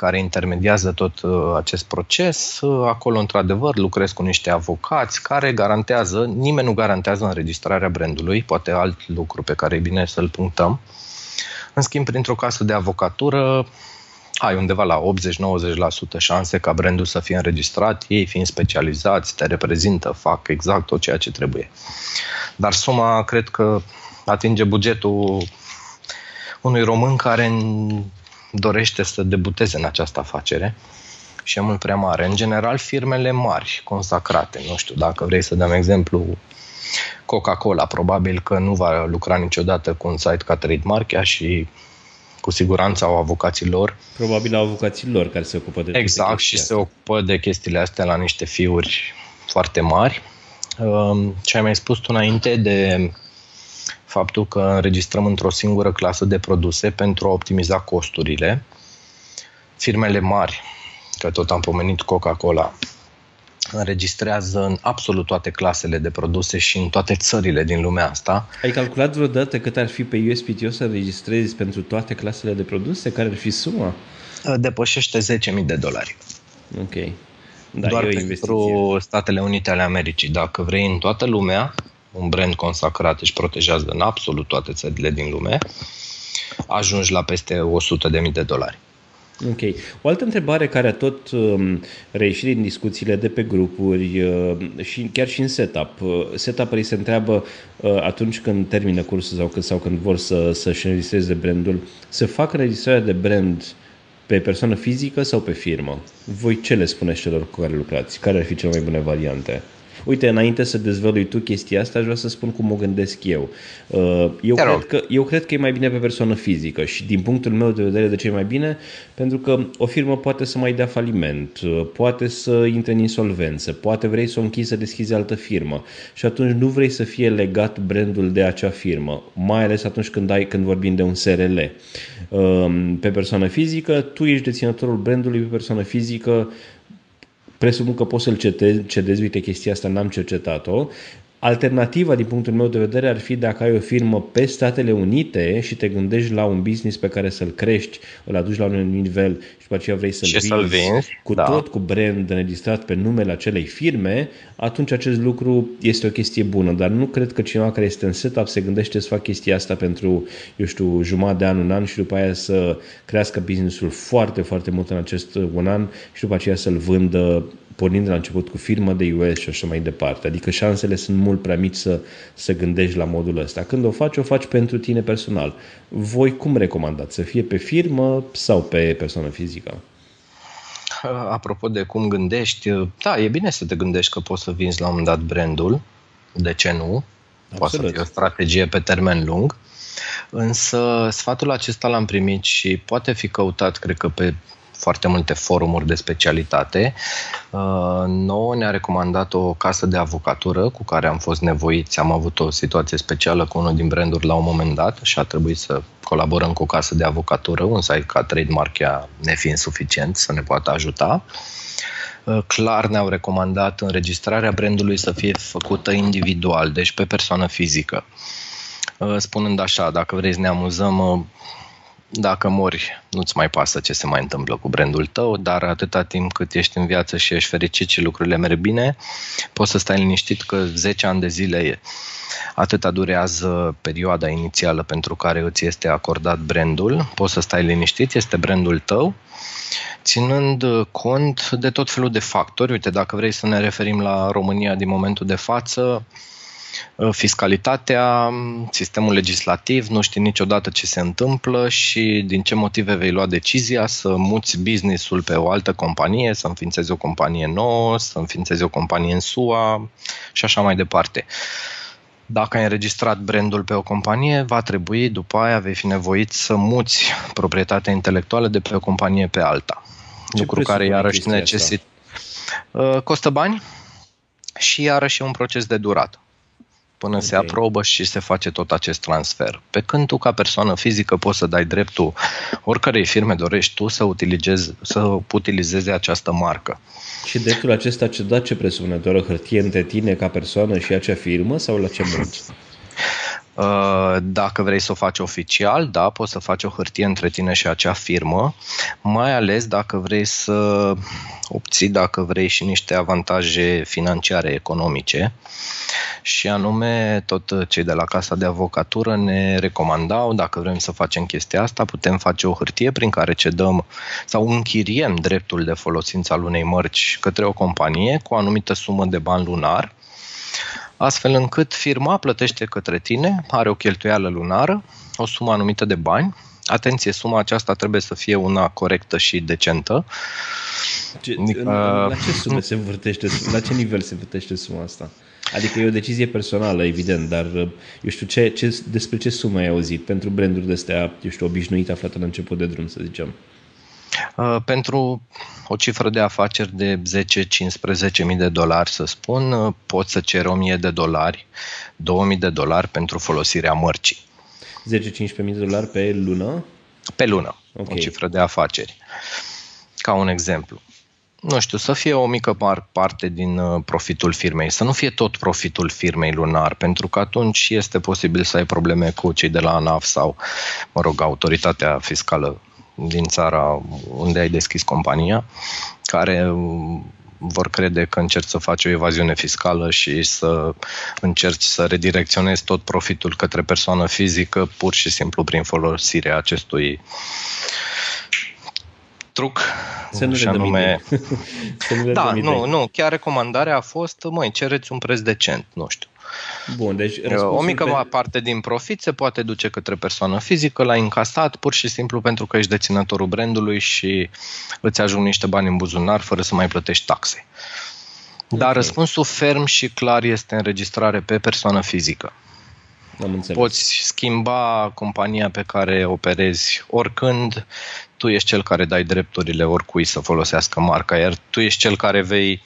care intermediază tot uh, acest proces. Uh, acolo, într-adevăr, lucrez cu niște avocați care garantează, nimeni nu garantează înregistrarea brandului, poate alt lucru pe care e bine să-l punctăm. În schimb, printr-o casă de avocatură, ai undeva la 80-90% șanse ca brandul să fie înregistrat, ei fiind specializați, te reprezintă, fac exact tot ceea ce trebuie. Dar suma, cred că atinge bugetul unui român care dorește să debuteze în această afacere și e mult prea mare. În general, firmele mari, consacrate, nu știu, dacă vrei să dăm exemplu Coca-Cola probabil că nu va lucra niciodată cu un site ca Trademark și cu siguranță au avocații lor. Probabil au avocații lor care se ocupă de Exact, și se ocupă de chestiile astea la niște fiuri foarte mari. Um, ce ai mai spus tu înainte de faptul că înregistrăm într-o singură clasă de produse pentru a optimiza costurile. Firmele mari, că tot am pomenit Coca-Cola, înregistrează în absolut toate clasele de produse și în toate țările din lumea asta. Ai calculat vreodată cât ar fi pe USPTO să înregistrezi pentru toate clasele de produse? Care ar fi suma? Depășește 10.000 de dolari. Ok. Da, Doar pentru Statele Unite ale Americii. Dacă vrei în toată lumea, un brand consacrat își protejează în absolut toate țările din lume, ajungi la peste 100.000 de dolari. Ok. O altă întrebare care a tot um, reieșit din discuțiile de pe grupuri uh, și chiar și în setup. Uh, setup-ării se întreabă uh, atunci când termină cursul sau când, sau când vor să, să-și înregistreze brandul, să facă înregistrarea de brand pe persoană fizică sau pe firmă? Voi ce le spuneți celor cu care lucrați? Care ar fi cele mai bune variante? Uite, înainte să dezvălui tu chestia asta, aș vrea să spun cum o gândesc eu. Uh, eu, cred că, eu cred că e mai bine pe persoană fizică și din punctul meu de vedere de ce e mai bine, pentru că o firmă poate să mai dea faliment, uh, poate să intre în insolvență, poate vrei să o închizi să deschizi altă firmă și atunci nu vrei să fie legat brandul de acea firmă, mai ales atunci când, ai, când vorbim de un SRL. Um, pe persoană fizică, tu ești deținătorul brandului pe persoană fizică, presupun că poți să-l cedezi, uite chestia asta n-am cercetat-o, Alternativa, din punctul meu de vedere, ar fi dacă ai o firmă pe Statele Unite și te gândești la un business pe care să-l crești, îl aduci la un nivel și după aceea vrei să-l și vinzi, să vinzi cu da. tot cu brand înregistrat pe numele acelei firme, atunci acest lucru este o chestie bună. Dar nu cred că cineva care este în setup se gândește să facă chestia asta pentru, eu știu, jumătate de an, un an și după aia să crească businessul foarte, foarte mult în acest un an și după aceea să-l vândă pornind de la început cu firmă de US și așa mai departe. Adică șansele sunt mult prea mici să, să gândești la modul ăsta. Când o faci, o faci pentru tine personal. Voi cum recomandați? Să fie pe firmă sau pe persoană fizică? Apropo de cum gândești, da, e bine să te gândești că poți să vinzi la un dat brandul. De ce nu? Poate să fie o strategie pe termen lung. Însă sfatul acesta l-am primit și poate fi căutat, cred că, pe foarte multe forumuri de specialitate. Uh, nouă ne-a recomandat o casă de avocatură cu care am fost nevoiți. Am avut o situație specială cu unul din branduri la un moment dat și a trebuit să colaborăm cu o casă de avocatură, un site ca trademark nefiind suficient să ne poată ajuta. Uh, clar ne-au recomandat înregistrarea brandului să fie făcută individual, deci pe persoană fizică. Uh, spunând așa, dacă vrei să ne amuzăm, dacă mori, nu-ți mai pasă ce se mai întâmplă cu brandul tău, dar atâta timp cât ești în viață și ești fericit și lucrurile merg bine, poți să stai liniștit că 10 ani de zile atâta durează perioada inițială pentru care îți este acordat brandul, poți să stai liniștit, este brandul tău, ținând cont de tot felul de factori. Uite, dacă vrei să ne referim la România din momentul de față, Uh, fiscalitatea, sistemul legislativ, nu știi niciodată ce se întâmplă și din ce motive vei lua decizia să muți businessul pe o altă companie, să înființezi o companie nouă, să înființezi o companie în SUA și așa mai departe. Dacă ai înregistrat brandul pe o companie, va trebui, după aia vei fi nevoit să muți proprietatea intelectuală de pe o companie pe alta. Ce lucru care iarăși necesită. Uh, costă bani și iarăși e un proces de durată până okay. se aprobă și se face tot acest transfer. Pe când tu, ca persoană fizică, poți să dai dreptul oricărei firme dorești tu să utilizezi, să utilizezi această marcă. Și dreptul acesta ce da ce presupune? Doar o hârtie între tine ca persoană și acea firmă sau la ce mergi? Uh, dacă vrei să o faci oficial, da, poți să faci o hârtie între tine și acea firmă, mai ales dacă vrei să obții, dacă vrei și niște avantaje financiare, economice. Și anume, tot cei de la Casa de Avocatură ne recomandau, dacă vrem să facem chestia asta, putem face o hârtie prin care cedăm sau închiriem dreptul de folosință al unei mărci către o companie cu o anumită sumă de bani lunar, astfel încât firma plătește către tine, are o cheltuială lunară, o sumă anumită de bani. Atenție, suma aceasta trebuie să fie una corectă și decentă. Ce, adică, la ce sumă se învârtește, la ce nivel se învârtește suma asta? Adică e o decizie personală, evident, dar eu știu ce, ce, despre ce sumă ai auzit pentru branduri de astea, eu știu, obișnuite aflate la început de drum, să zicem. Uh, pentru o cifră de afaceri de 10-15 mii de dolari, să spun, uh, pot să cer 1000 de dolari, 2000 de dolari pentru folosirea mărcii. 10-15 mii de dolari pe lună? Pe lună, okay. o cifră de afaceri. Ca un exemplu. Nu știu, să fie o mică parte din uh, profitul firmei, să nu fie tot profitul firmei lunar, pentru că atunci este posibil să ai probleme cu cei de la ANAF sau, mă rog, autoritatea fiscală din țara unde ai deschis compania, care vor crede că încerci să faci o evaziune fiscală și să încerci să redirecționezi tot profitul către persoană fizică pur și simplu prin folosirea acestui truc. Să nu și anume... să nu da, nu, nu, chiar recomandarea a fost, măi, cereți un preț decent, nu știu. Bun, deci o mică pe... parte din profit se poate duce către persoană fizică, la încasat pur și simplu pentru că ești deținătorul brandului și îți ajung niște bani în buzunar fără să mai plătești taxe. Dar okay. răspunsul ferm și clar este înregistrare pe persoană fizică. Am înțeles. Poți schimba compania pe care operezi oricând, tu ești cel care dai drepturile oricui să folosească marca, iar tu ești cel care vei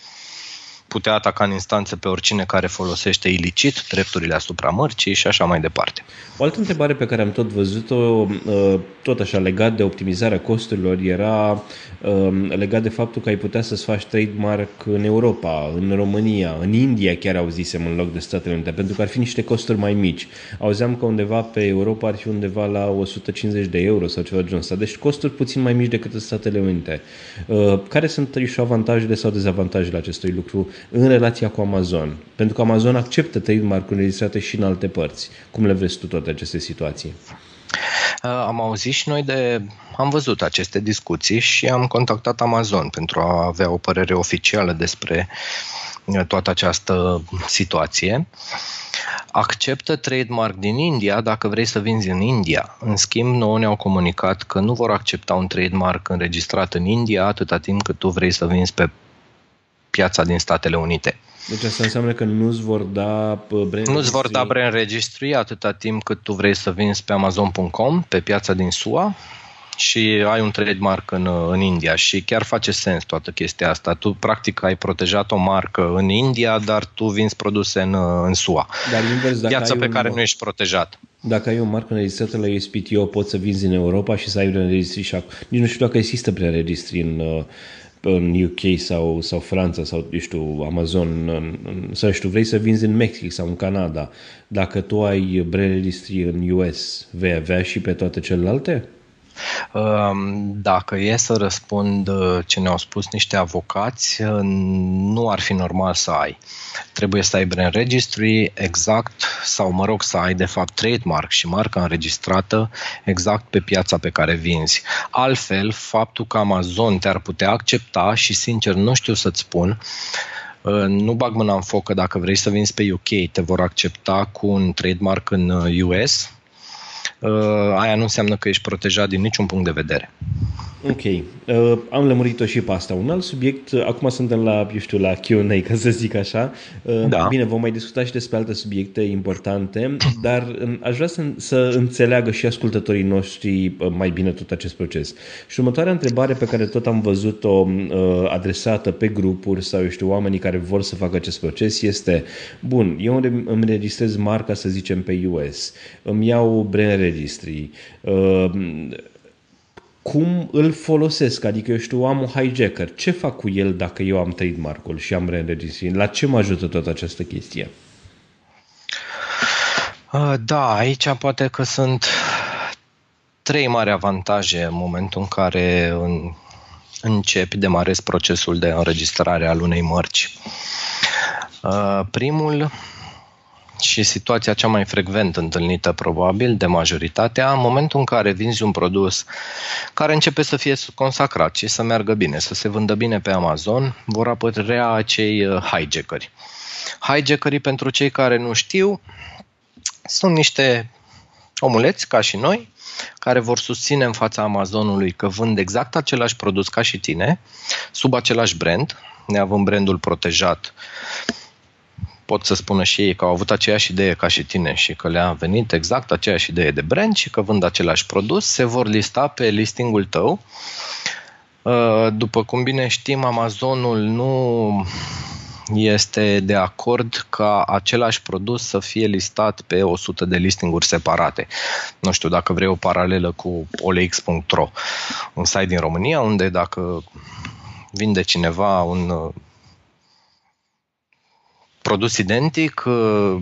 putea ataca în instanță pe oricine care folosește ilicit drepturile asupra mărcii și așa mai departe. O altă întrebare pe care am tot văzut-o, uh, tot așa legat de optimizarea costurilor, era um, legat de faptul că ai putea să-ți faci trademark în Europa, în România, în India chiar auzisem în loc de Statele Unite, pentru că ar fi niște costuri mai mici. Auzeam că undeva pe Europa ar fi undeva la 150 de euro sau ceva de genul ăsta, deci costuri puțin mai mici decât în Statele Unite. Uh, care sunt și avantajele sau dezavantajele acestui lucru în relația cu Amazon. Pentru că Amazon acceptă trademark-uri înregistrate și în alte părți. Cum le vezi tu toate aceste situații? Uh, am auzit și noi de. Am văzut aceste discuții și am contactat Amazon pentru a avea o părere oficială despre uh, toată această situație. Acceptă trademark din India dacă vrei să vinzi în India. În schimb, nouă ne-au comunicat că nu vor accepta un trademark înregistrat în India atâta timp cât tu vrei să vinzi pe piața din Statele Unite. Deci asta înseamnă că nu-ți vor da brand Nu-ți vor da brand registry atâta timp cât tu vrei să vinzi pe Amazon.com, pe piața din SUA și ai un trademark în, în India și chiar face sens toată chestia asta. Tu practic ai protejat o marcă în India, dar tu vinzi produse în, în SUA. Dar invers, dacă Piața pe un, care nu ești protejat. Dacă ai o marcă înregistrată la USPTO, poți să vinzi în Europa și să ai un registri și Nici nu știu dacă există prea registri în, în UK sau, sau Franța sau, eu știu, Amazon în, în, sau, știu, vrei să vinzi în Mexic sau în Canada, dacă tu ai brand registry în US, vei avea și pe toate celelalte? Dacă e să răspund uh, ce ne-au spus niște avocați, uh, nu ar fi normal să ai. Trebuie să ai brand registry exact, sau mă rog să ai de fapt trademark și marca înregistrată exact pe piața pe care vinzi. Altfel, faptul că Amazon te-ar putea accepta și sincer nu știu să-ți spun, uh, nu bag mâna în foc că dacă vrei să vinzi pe UK te vor accepta cu un trademark în US, Uh, aia nu înseamnă că ești protejat din niciun punct de vedere. Ok. Uh, am lămurit-o și pe asta. Un alt subiect, uh, acum suntem la, eu știu, la Q&A, ca să zic așa. Uh, da. Bine, vom mai discuta și despre alte subiecte importante, dar uh, aș vrea să, să înțeleagă și ascultătorii noștri uh, mai bine tot acest proces. Și următoarea întrebare pe care tot am văzut-o uh, adresată pe grupuri sau, eu știu, oamenii care vor să facă acest proces este, bun, eu îmi înregistrez marca, să zicem, pe US, îmi iau brand registry, uh, cum îl folosesc? Adică eu știu, am un hijacker. Ce fac cu el dacă eu am trademark-ul și am reînregistrat? La ce mă ajută toată această chestie? Da, aici poate că sunt trei mari avantaje în momentul în care în, începi, demarezi procesul de înregistrare al unei mărci. Primul și situația cea mai frecvent întâlnită probabil de majoritatea, în momentul în care vinzi un produs care începe să fie consacrat și să meargă bine, să se vândă bine pe Amazon, vor apărea acei uh, hijackeri. Hijackerii, pentru cei care nu știu, sunt niște omuleți ca și noi, care vor susține în fața Amazonului că vând exact același produs ca și tine, sub același brand, neavând brandul protejat pot să spună și ei că au avut aceeași idee ca și tine și că le-a venit exact aceeași idee de brand și că vând același produs, se vor lista pe listingul tău. Uh, după cum bine știm, Amazonul nu este de acord ca același produs să fie listat pe 100 de listinguri separate. Nu știu dacă vrei o paralelă cu olex.ro, un site din România unde dacă vinde cineva un produs identic,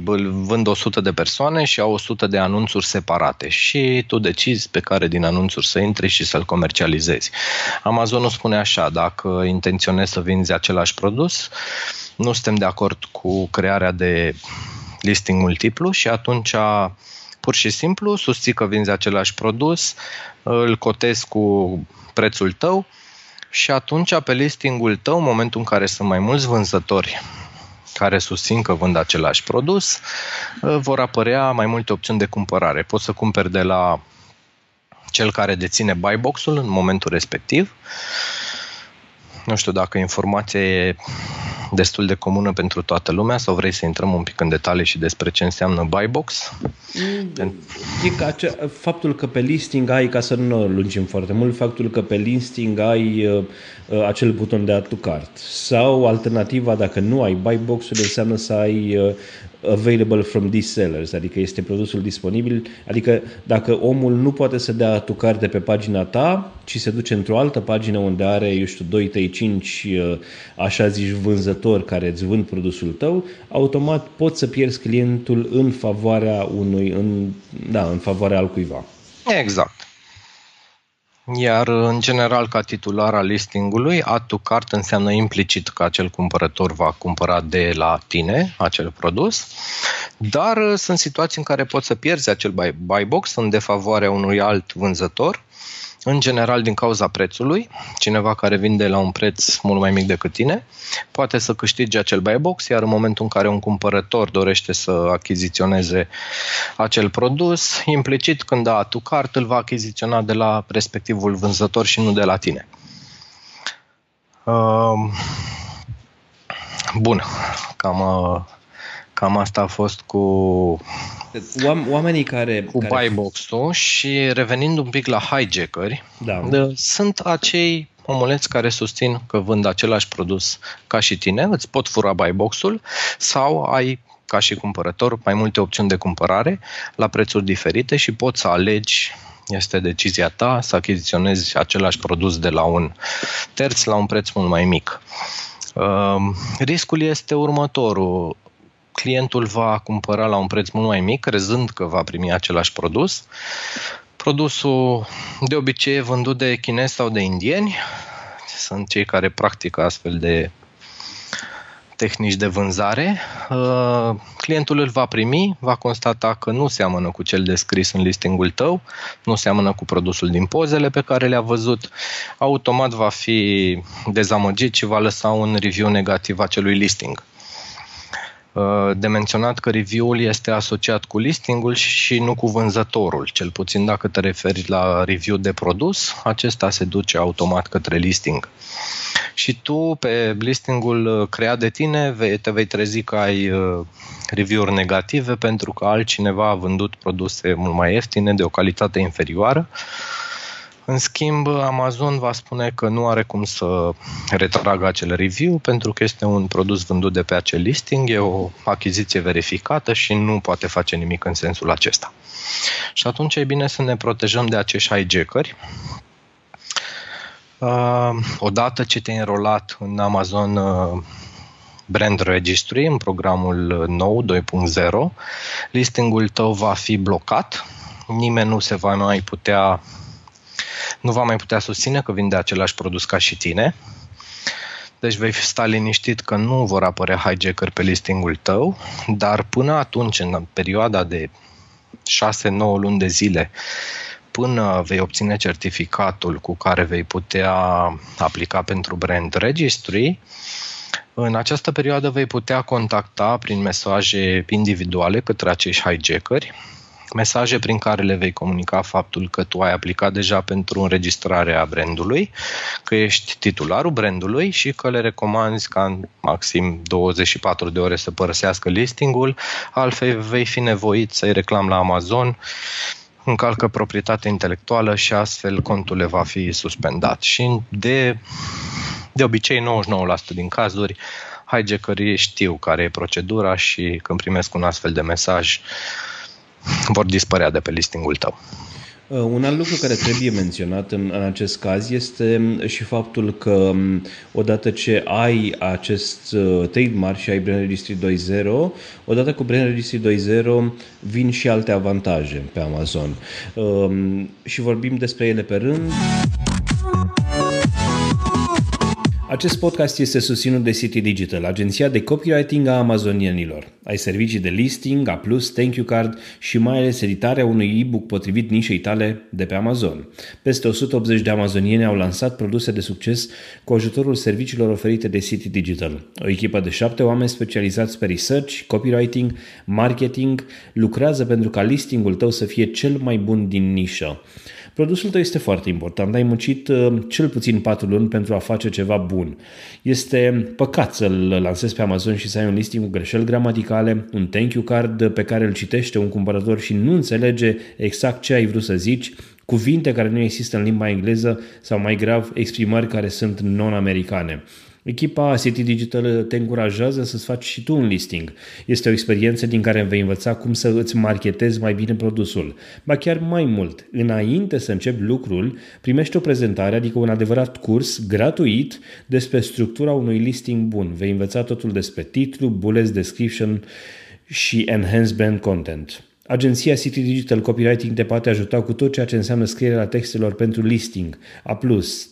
îl vând 100 de persoane și au 100 de anunțuri separate și tu decizi pe care din anunțuri să intri și să-l comercializezi. Amazonul spune așa, dacă intenționezi să vinzi același produs, nu suntem de acord cu crearea de listing multiplu și atunci pur și simplu susții că vinzi același produs, îl cotezi cu prețul tău și atunci pe listingul tău, în momentul în care sunt mai mulți vânzători care susțin că vând același produs, vor apărea mai multe opțiuni de cumpărare. Poți să cumperi de la cel care deține buy box-ul în momentul respectiv. Nu știu dacă informația e destul de comună pentru toată lumea sau vrei să intrăm un pic în detalii și despre ce înseamnă buy box? Mm, e că ace- faptul că pe listing ai, ca să nu lungim foarte mult, faptul că pe listing ai uh, uh, acel buton de add to cart sau alternativa, dacă nu ai buy box-ul, înseamnă să ai uh, available from these sellers, adică este produsul disponibil, adică dacă omul nu poate să dea tu carte pe pagina ta, ci se duce într-o altă pagină unde are, eu știu, 2, 3, 5, așa zici, vânzători care îți vând produsul tău, automat poți să pierzi clientul în favoarea unui, în, da, în favoarea altcuiva. Exact. Iar, în general, ca titular al listingului, add to cart înseamnă implicit că acel cumpărător va cumpăra de la tine acel produs, dar sunt situații în care poți să pierzi acel buy, buy box în defavoarea unui alt vânzător în general din cauza prețului, cineva care vinde la un preț mult mai mic decât tine, poate să câștige acel buy box, iar în momentul în care un cumpărător dorește să achiziționeze acel produs, implicit când da tu cart, îl va achiziționa de la respectivul vânzător și nu de la tine. Uh, bun, cam, uh, cam asta a fost cu Oamenii care... Cu care... buybox-ul și revenind un pic la hijackeri, da. sunt acei omuleți care susțin că vând același produs ca și tine, îți pot fura buybox-ul sau ai ca și cumpărător mai multe opțiuni de cumpărare la prețuri diferite și poți să alegi este decizia ta să achiziționezi același produs de la un terț la un preț mult mai mic. Uh, riscul este următorul clientul va cumpăra la un preț mult mai mic, crezând că va primi același produs. Produsul de obicei e vândut de chinezi sau de indieni, sunt cei care practică astfel de tehnici de vânzare. Uh, clientul îl va primi, va constata că nu seamănă cu cel descris în listingul tău, nu seamănă cu produsul din pozele pe care le-a văzut, automat va fi dezamăgit și va lăsa un review negativ acelui listing. Uh, de menționat că review-ul este asociat cu listingul și nu cu vânzătorul. Cel puțin dacă te referi la review de produs, acesta se duce automat către listing. Și tu, pe listingul uh, creat de tine, te vei trezi că ai uh, review-uri negative pentru că altcineva a vândut produse mult mai ieftine, de o calitate inferioară în schimb, Amazon va spune că nu are cum să retragă acel review pentru că este un produs vândut de pe acel listing, e o achiziție verificată și nu poate face nimic în sensul acesta. Și atunci e bine să ne protejăm de acești hijackeri. Uh, odată ce te-ai înrolat în Amazon uh, Brand Registry, în programul nou 2.0, listingul tău va fi blocat, nimeni nu se va mai putea nu va mai putea susține că vinde același produs ca și tine. Deci vei sta liniștit că nu vor apărea hijacker pe listingul tău, dar până atunci, în perioada de 6-9 luni de zile, până vei obține certificatul cu care vei putea aplica pentru brand registry, în această perioadă vei putea contacta prin mesaje individuale către acești hijackeri mesaje prin care le vei comunica faptul că tu ai aplicat deja pentru înregistrarea brandului, că ești titularul brandului și că le recomanzi ca în maxim 24 de ore să părăsească listingul, altfel vei fi nevoit să-i reclam la Amazon încalcă proprietatea intelectuală și astfel contul le va fi suspendat. Și de, de obicei 99% din cazuri hijackerii știu care e procedura și când primesc un astfel de mesaj vor dispărea de pe listingul tău. Uh, un alt lucru care trebuie menționat în, în acest caz este um, și faptul că um, odată ce ai acest uh, trademark și ai Brand Registry 2.0, odată cu Brand Registry 2.0 vin și alte avantaje pe Amazon. Um, și vorbim despre ele pe rând. Acest podcast este susținut de City Digital, agenția de copywriting a amazonienilor. Ai servicii de listing, A+, thank you card și mai ales editarea unui e-book potrivit nișei tale de pe Amazon. Peste 180 de amazonieni au lansat produse de succes cu ajutorul serviciilor oferite de City Digital. O echipă de șapte oameni specializați pe research, copywriting, marketing lucrează pentru ca listingul tău să fie cel mai bun din nișă. Produsul tău este foarte important. Ai muncit uh, cel puțin 4 luni pentru a face ceva bun. Este păcat să-l lansezi pe Amazon și să ai un listing cu greșeli gramaticale, un thank you card pe care îl citește un cumpărător și nu înțelege exact ce ai vrut să zici, cuvinte care nu există în limba engleză sau mai grav, exprimări care sunt non-americane. Echipa City Digital te încurajează să-ți faci și tu un listing. Este o experiență din care vei învăța cum să îți marketezi mai bine produsul. Ba chiar mai mult, înainte să începi lucrul, primești o prezentare, adică un adevărat curs gratuit despre structura unui listing bun. Vei învăța totul despre titlu, bullets, description și enhanced brand content. Agenția City Digital Copywriting te poate ajuta cu tot ceea ce înseamnă scrierea textelor pentru listing, A+,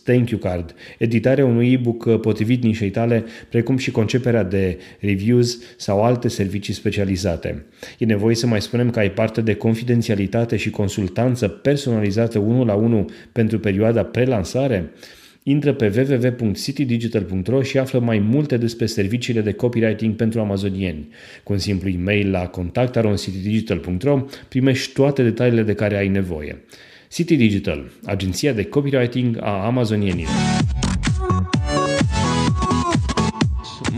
thank you card, editarea unui e-book potrivit nișei tale, precum și conceperea de reviews sau alte servicii specializate. E nevoie să mai spunem că ai parte de confidențialitate și consultanță personalizată unul la unul pentru perioada prelansare? Intră pe www.citydigital.ro și află mai multe despre serviciile de copywriting pentru amazonieni. Cu un simplu e-mail la contactaroncitydigital.ro primești toate detaliile de care ai nevoie. City Digital, agenția de copywriting a amazonienilor.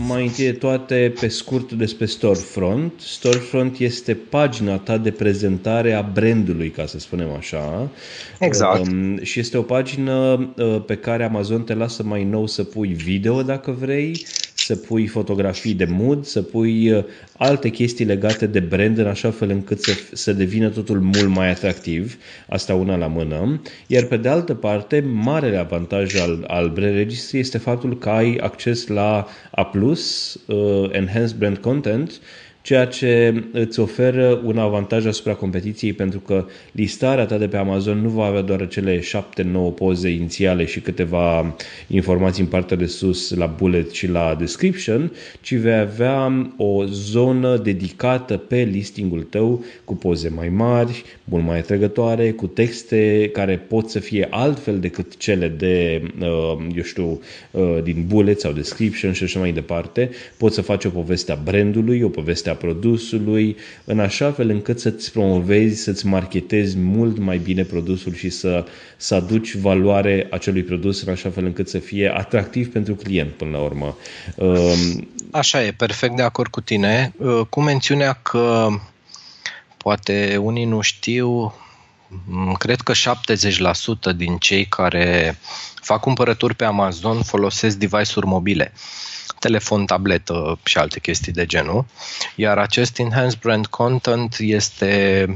Mai întâi de toate, pe scurt, despre Storefront. Storefront este pagina ta de prezentare a brandului, ca să spunem așa. Exact. Um, și este o pagină uh, pe care Amazon te lasă mai nou să pui video, dacă vrei, să pui fotografii de mood, să pui uh, alte chestii legate de brand în așa fel încât să, să devină totul mult mai atractiv, asta una la mână, iar pe de altă parte, marele avantaj al, al Brand Registry este faptul că ai acces la A+, uh, Enhanced Brand Content, ceea ce îți oferă un avantaj asupra competiției pentru că listarea ta de pe Amazon nu va avea doar acele 7-9 poze inițiale și câteva informații în partea de sus la bullet și la description, ci vei avea o zonă dedicată pe listingul tău cu poze mai mari, mult mai atrăgătoare, cu texte care pot să fie altfel decât cele de, uh, eu știu, uh, din bullet sau description și așa mai departe. Poți să faci o poveste a brandului, o poveste a produsului, în așa fel încât să-ți promovezi, să-ți marketezi mult mai bine produsul și să, să aduci valoare acelui produs în așa fel încât să fie atractiv pentru client până la urmă. Um, așa e, perfect de acord cu tine. Uh, cu mențiunea că poate unii nu știu, cred că 70% din cei care fac cumpărături pe Amazon folosesc device-uri mobile telefon, tabletă și alte chestii de genul. Iar acest Enhanced Brand Content este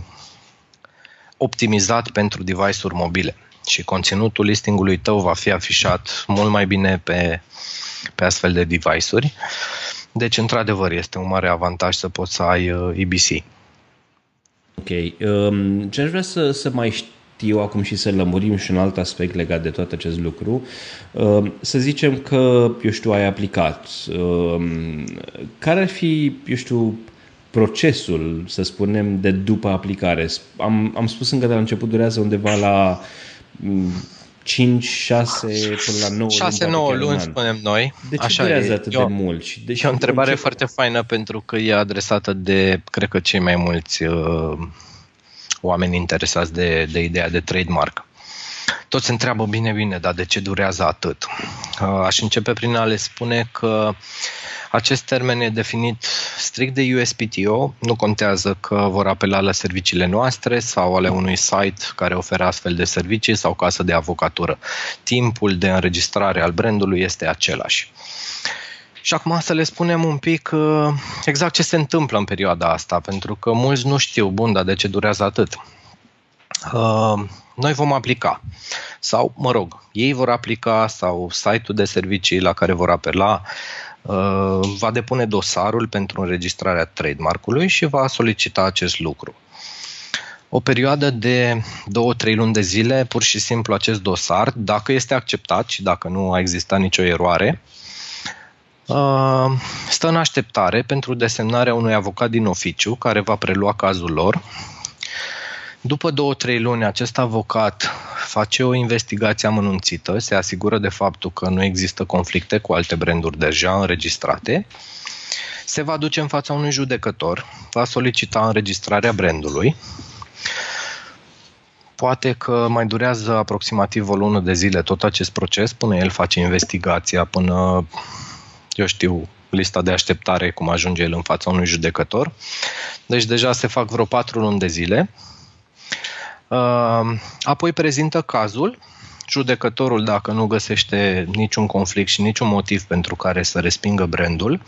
optimizat pentru device-uri mobile și conținutul listingului tău va fi afișat mult mai bine pe, pe astfel de device-uri. Deci, într-adevăr, este un mare avantaj să poți să ai uh, EBC. Ok. Um, ce aș vrea să, să mai știu știu acum și să lămurim și un alt aspect legat de tot acest lucru. Uh, să zicem că, eu știu, ai aplicat. Uh, care ar fi, eu știu, procesul, să spunem, de după aplicare? Am, am spus încă de la început, durează undeva la 5, 6 până la 9 6, 9 luni, luni spunem noi. De ce Așa durează e. atât de mult? Și de e o întrebare foarte faină pentru că e adresată de, cred că, cei mai mulți uh, oamenii interesați de, de ideea de trademark. Toți se întreabă bine, bine, dar de ce durează atât? Aș începe prin a le spune că acest termen e definit strict de USPTO, nu contează că vor apela la serviciile noastre sau ale unui site care oferă astfel de servicii sau casă de avocatură. Timpul de înregistrare al brandului este același. Și acum să le spunem un pic uh, exact ce se întâmplă în perioada asta, pentru că mulți nu știu, bun, dar de ce durează atât? Uh, noi vom aplica. Sau, mă rog, ei vor aplica sau site-ul de servicii la care vor apela uh, va depune dosarul pentru înregistrarea trademark-ului și va solicita acest lucru. O perioadă de 2-3 luni de zile, pur și simplu acest dosar, dacă este acceptat și dacă nu a existat nicio eroare, uh, stă în așteptare pentru desemnarea unui avocat din oficiu care va prelua cazul lor. După două, trei luni, acest avocat face o investigație amănunțită, se asigură de faptul că nu există conflicte cu alte branduri deja înregistrate, se va duce în fața unui judecător, va solicita înregistrarea brandului, poate că mai durează aproximativ o lună de zile tot acest proces până el face investigația, până, eu știu, lista de așteptare, cum ajunge el în fața unui judecător. Deci deja se fac vreo patru luni de zile Ehm, apoi prezintă cazul, judecătorul, dacă nu găsește niciun conflict și niciun motiv pentru care să respingă brandul,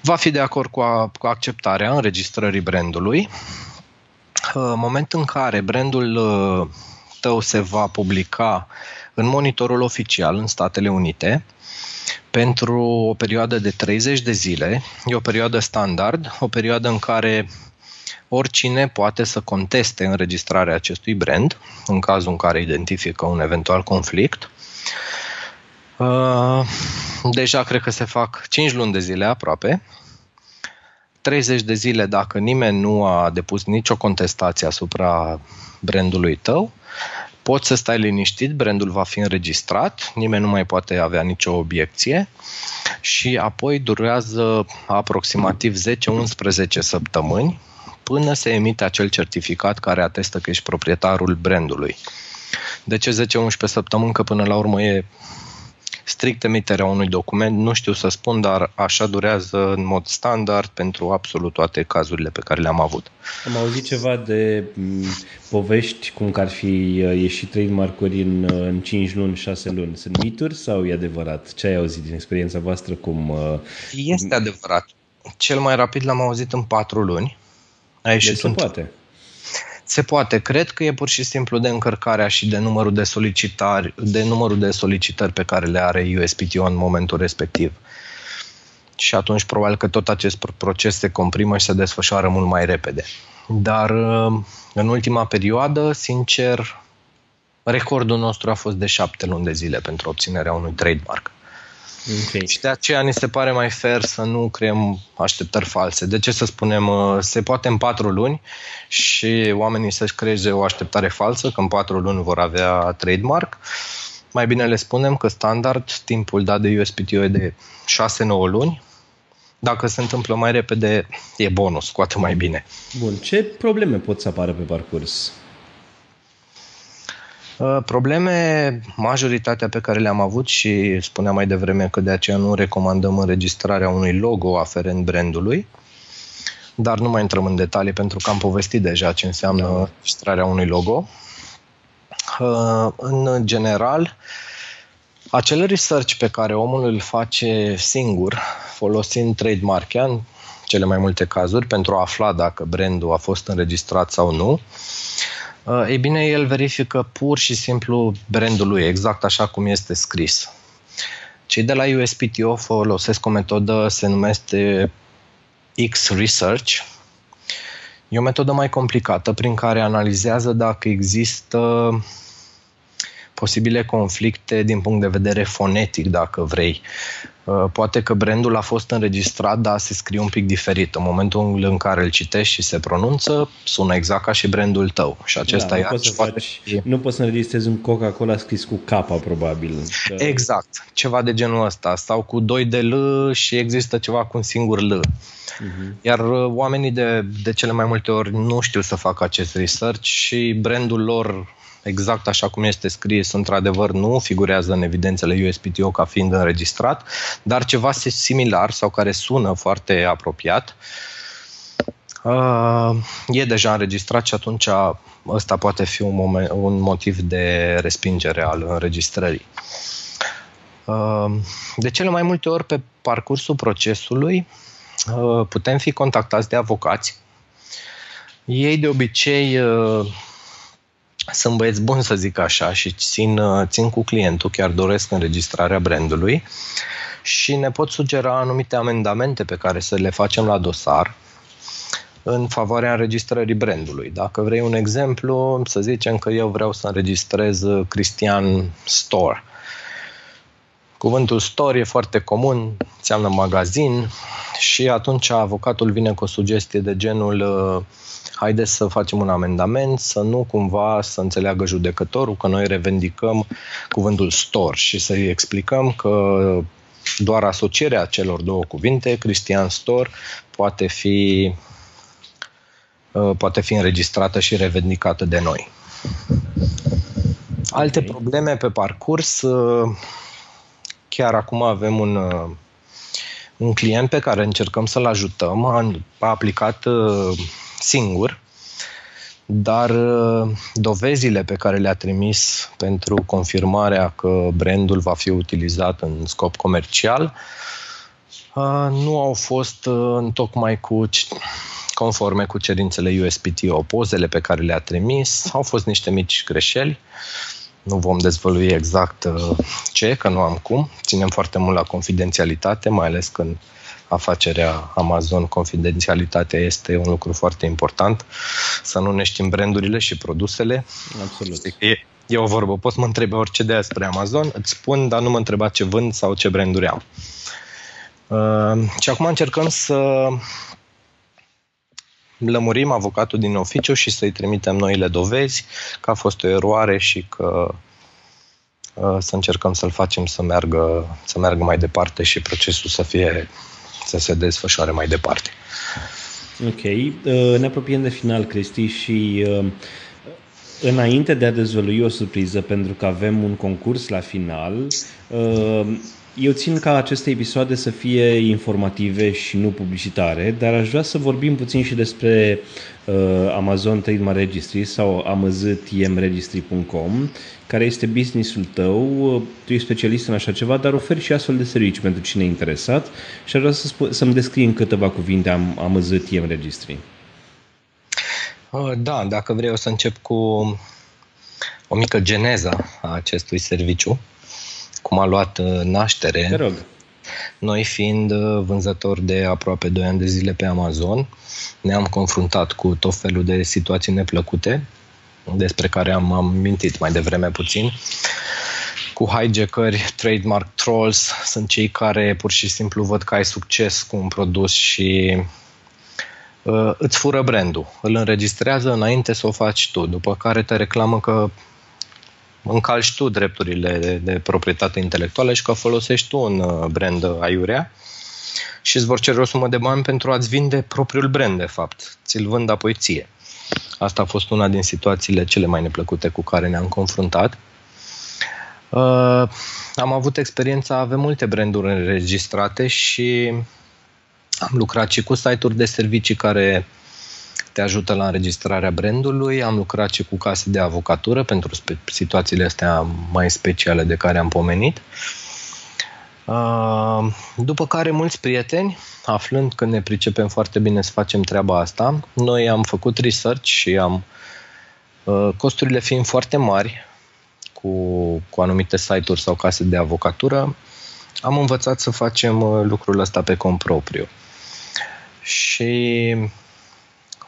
va fi de acord cu, a, cu acceptarea înregistrării brandului. În momentul în care brandul uh, tău se va publica în monitorul oficial în Statele Unite, pentru o perioadă de 30 de zile, e o perioadă standard, o perioadă în care oricine poate să conteste înregistrarea acestui brand în cazul în care identifică un eventual conflict. Uh, deja cred că se fac 5 luni de zile aproape. 30 de zile dacă nimeni nu a depus nicio contestație asupra brandului tău, poți să stai liniștit, brandul va fi înregistrat, nimeni nu mai poate avea nicio obiecție și apoi durează aproximativ 10-11 săptămâni până se emite acel certificat care atestă că ești proprietarul brandului. De ce 10-11 săptămâni? Că până la urmă e strict emiterea unui document, nu știu să spun, dar așa durează în mod standard pentru absolut toate cazurile pe care le-am avut. Am auzit ceva de mm, povești cum că ar fi uh, ieșit trademark-uri în, uh, în 5 luni, 6 luni. Sunt mituri sau e adevărat? Ce ai auzit din experiența voastră? Cum, uh, este adevărat. Cel mai rapid l-am auzit în 4 luni. Aici deci sunt... se poate. Se poate. Cred că e pur și simplu de încărcarea și de numărul de solicitări, de numărul de solicitări pe care le are USPTO în momentul respectiv. Și atunci probabil că tot acest proces se comprimă și se desfășoară mult mai repede. Dar în ultima perioadă, sincer, recordul nostru a fost de șapte luni de zile pentru obținerea unui trademark. Okay. Și de aceea ni se pare mai fair să nu creăm așteptări false. De ce să spunem, uh, se poate în patru luni și oamenii să-și creeze o așteptare falsă că în patru luni vor avea trademark. Mai bine le spunem că standard, timpul dat de USPTO e de 6-9 luni. Dacă se întâmplă mai repede, e bonus, cu atât mai bine. Bun, ce probleme pot să apară pe parcurs? Uh, probleme, majoritatea pe care le-am avut și spuneam mai devreme că de aceea nu recomandăm înregistrarea unui logo aferent brandului, dar nu mai intrăm în detalii pentru că am povestit deja ce înseamnă da. înregistrarea unui logo. Uh, în general, acel research pe care omul îl face singur, folosind trademark în cele mai multe cazuri, pentru a afla dacă brandul a fost înregistrat sau nu, Uh, ei bine, el verifică pur și simplu brandul lui, exact așa cum este scris. Cei de la USPTO folosesc o metodă, se numește X-Research. E o metodă mai complicată prin care analizează dacă există posibile conflicte din punct de vedere fonetic, dacă vrei. Uh, poate că brandul a fost înregistrat, dar se scrie un pic diferit. În momentul în care îl citești și se pronunță, sună exact ca și brandul tău. Și acesta da, nu, poți să faci, nu poți să înregistrezi un Coca-Cola scris cu K, probabil. Că... Exact, ceva de genul ăsta. Sau cu doi de L și există ceva cu un singur L. Uh-huh. Iar uh, oamenii de, de cele mai multe ori nu știu să facă acest research și brandul lor exact așa cum este scris, într-adevăr nu figurează în evidențele USPTO ca fiind înregistrat, dar ceva similar sau care sună foarte apropiat uh, e deja înregistrat și atunci ăsta poate fi un, moment, un motiv de respingere al înregistrării. Uh, de cele mai multe ori pe parcursul procesului uh, putem fi contactați de avocați. Ei de obicei sunt băieți buni, să zic așa, și țin, uh, țin cu clientul, chiar doresc înregistrarea brandului și ne pot sugera anumite amendamente pe care să le facem la dosar în favoarea înregistrării brandului. Dacă vrei un exemplu, să zicem că eu vreau să înregistrez Cristian Store. Cuvântul store e foarte comun, înseamnă magazin și atunci avocatul vine cu o sugestie de genul uh, haideți să facem un amendament, să nu cumva să înțeleagă judecătorul că noi revendicăm cuvântul store și să-i explicăm că doar asocierea celor două cuvinte, Cristian Store, poate fi, uh, poate fi înregistrată și revendicată de noi. Alte okay. probleme pe parcurs, uh, chiar acum avem un, uh, un client pe care încercăm să-l ajutăm, a aplicat singur, dar uh, dovezile pe care le-a trimis pentru confirmarea că brandul va fi utilizat în scop comercial uh, nu au fost uh, tocmai cu conforme cu cerințele USPTO. Pozele pe care le-a trimis au fost niște mici greșeli. Nu vom dezvălui exact ce, că nu am cum. Ținem foarte mult la confidențialitate, mai ales când afacerea Amazon, confidențialitatea este un lucru foarte important, să nu ne știm brandurile și produsele. Absolut. E, e o vorbă, poți mă întreba orice de despre Amazon, îți spun, dar nu mă întreba ce vând sau ce branduri am. Uh, și acum încercăm să lămurim avocatul din oficiu și să-i trimitem noile dovezi că a fost o eroare și că uh, să încercăm să-l facem să meargă, să meargă mai departe și procesul să fie să se desfășoare mai departe. Ok. Uh, ne apropiem de final, Cristi, și uh, înainte de a dezvălui o surpriză, pentru că avem un concurs la final, uh, eu țin ca aceste episoade să fie informative și nu publicitare, dar aș vrea să vorbim puțin și despre uh, Amazon Trademark Registry sau amaztmregistry.com, care este businessul tău, tu ești specialist în așa ceva, dar oferi și astfel de servicii pentru cine e interesat. Și aș vrea să sp- să-mi descrii în câteva cuvinte am, AMZTM Registry. Uh, da, dacă vrei o să încep cu o mică geneză a acestui serviciu cum a luat uh, naștere. Te rog. Noi fiind uh, vânzători de aproape 2 ani de zile pe Amazon, ne-am confruntat cu tot felul de situații neplăcute, despre care am, am mintit mai devreme puțin, cu hijackeri, trademark trolls, sunt cei care pur și simplu văd că ai succes cu un produs și uh, îți fură brandul, îl înregistrează înainte să o faci tu, după care te reclamă că încalci tu drepturile de, de proprietate intelectuală și că folosești tu un uh, brand aiurea și îți vor cere o sumă de bani pentru a-ți vinde propriul brand, de fapt. Ți-l vând apoi ție. Asta a fost una din situațiile cele mai neplăcute cu care ne-am confruntat. Uh, am avut experiența, avem multe branduri înregistrate și am lucrat și cu site-uri de servicii care te ajută la înregistrarea brandului. Am lucrat și cu case de avocatură pentru situațiile astea mai speciale de care am pomenit. Uh, după care mulți prieteni, aflând că ne pricepem foarte bine să facem treaba asta, noi am făcut research și am uh, costurile fiind foarte mari cu, cu anumite site-uri sau case de avocatură, am învățat să facem uh, lucrul ăsta pe cont propriu. Și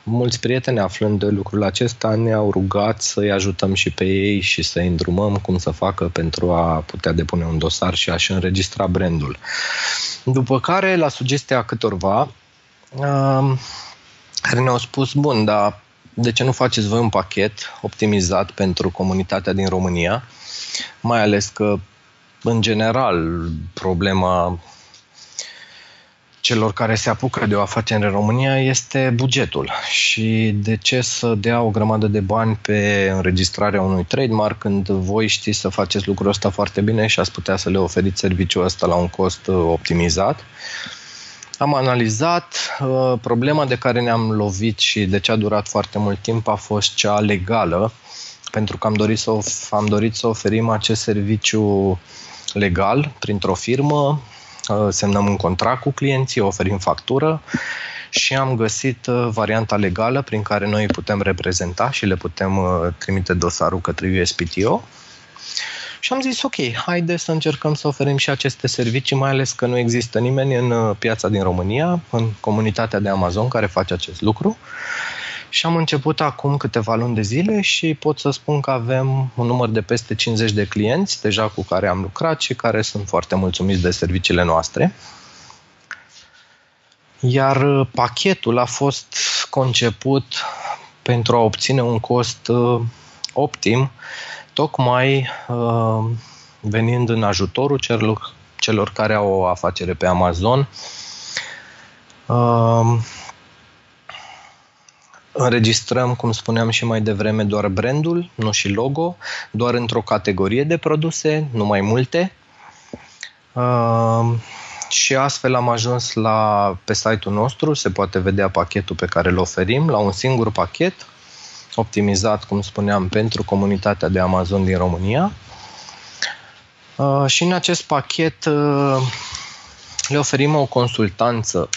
mulți prieteni aflând de lucrul acesta ne-au rugat să-i ajutăm și pe ei și să-i îndrumăm cum să facă pentru a putea depune un dosar și a-și înregistra brandul. După care, la sugestia câtorva, care ne-au spus, bun, dar de ce nu faceți voi un pachet optimizat pentru comunitatea din România? Mai ales că, în general, problema celor care se apucă de o afacere în România este bugetul. Și de ce să dea o grămadă de bani pe înregistrarea unui trademark când voi știți să faceți lucrul ăsta foarte bine și ați putea să le oferiți serviciul ăsta la un cost uh, optimizat? Am analizat, uh, problema de care ne-am lovit și de ce a durat foarte mult timp a fost cea legală, pentru că am dorit să, am dorit să oferim acest serviciu legal printr-o firmă, uh, semnăm un contract cu clienții, oferim factură și am găsit uh, varianta legală prin care noi putem reprezenta și le putem trimite dosarul către USPTO și am zis, ok, haide să încercăm să oferim și aceste servicii, mai ales că nu există nimeni în uh, piața din România, în comunitatea de Amazon care face acest lucru. Și am început acum câteva luni de zile și pot să spun că avem un număr de peste 50 de clienți deja cu care am lucrat și care sunt foarte mulțumiți de serviciile noastre. Iar uh, pachetul a fost conceput pentru a obține un cost uh, optim tocmai uh, venind în ajutorul celor, celor care au o afacere pe Amazon. Uh, înregistrăm, cum spuneam și mai devreme, doar brandul, nu și logo, doar într-o categorie de produse, nu mai multe. Uh, și astfel am ajuns la, pe site-ul nostru, se poate vedea pachetul pe care îl oferim, la un singur pachet, optimizat, cum spuneam, pentru comunitatea de Amazon din România. Uh, și în acest pachet uh, le oferim o consultanță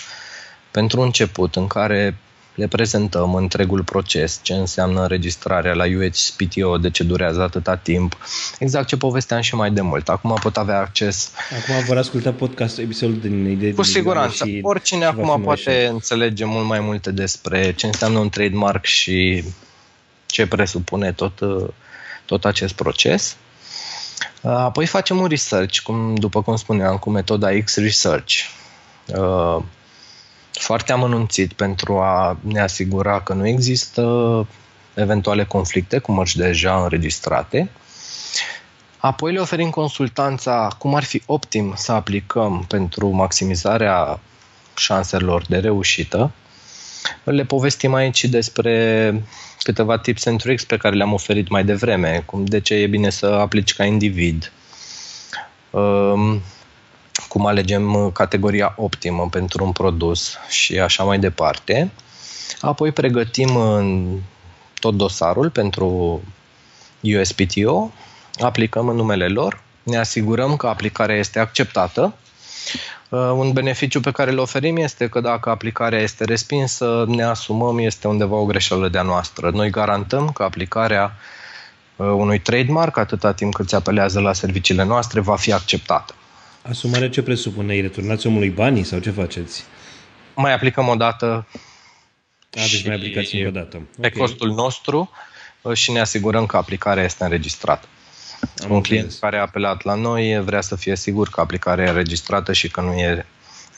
pentru început în care le prezentăm întregul proces, ce înseamnă înregistrarea la UHPTO, de ce durează atâta timp, exact ce povesteam și mai de mult. Acum pot avea acces... Acum vor asculta podcastul, episodul din idei Cu siguranță. Și Oricine acum poate așa. înțelege mult mai multe despre ce înseamnă un trademark și ce presupune tot, uh, tot acest proces. Uh, apoi facem un research, cum, după cum spuneam, cu metoda X-Research. Uh, foarte amănunțit pentru a ne asigura că nu există eventuale conflicte cu mărci deja înregistrate. Apoi le oferim consultanța cum ar fi optim să aplicăm pentru maximizarea șanselor de reușită. Le povestim aici despre câteva tips and tricks pe care le-am oferit mai devreme, cum de ce e bine să aplici ca individ, um, cum alegem categoria optimă pentru un produs și așa mai departe. Apoi pregătim tot dosarul pentru USPTO, aplicăm în numele lor, ne asigurăm că aplicarea este acceptată Uh, un beneficiu pe care îl oferim este că dacă aplicarea este respinsă, ne asumăm, este undeva o greșeală de-a noastră. Noi garantăm că aplicarea uh, unui trademark, atâta timp cât se apelează la serviciile noastre, va fi acceptată. Asumarea ce presupune? Îi returnați omului banii sau ce faceți? Mai aplicăm o dată a, deci mai aplicați încă o dată. Pe okay. costul nostru uh, și ne asigurăm că aplicarea este înregistrată. Am un client care a apelat la noi vrea să fie sigur că aplicarea e registrată și că nu e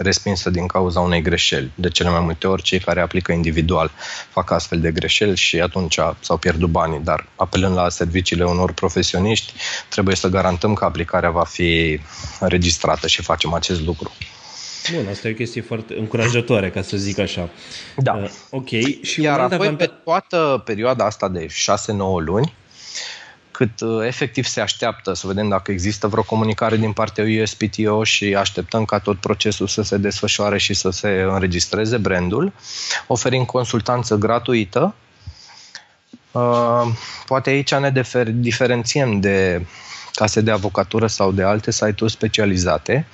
respinsă din cauza unei greșeli. De cele mai multe ori, cei care aplică individual fac astfel de greșeli și atunci s-au pierdut banii. Dar apelând la serviciile unor profesioniști, trebuie să garantăm că aplicarea va fi registrată și facem acest lucru. Bun, asta e o chestie foarte încurajatoare, ca să zic așa. Da. Uh, ok. Și Iar apoi, avanta... pe toată perioada asta de 6-9 luni, cât uh, efectiv se așteaptă să vedem dacă există vreo comunicare din partea USPTO și așteptăm ca tot procesul să se desfășoare și să se înregistreze brandul. Oferim consultanță gratuită. Uh, poate aici ne diferențiem de case de avocatură sau de alte site-uri specializate.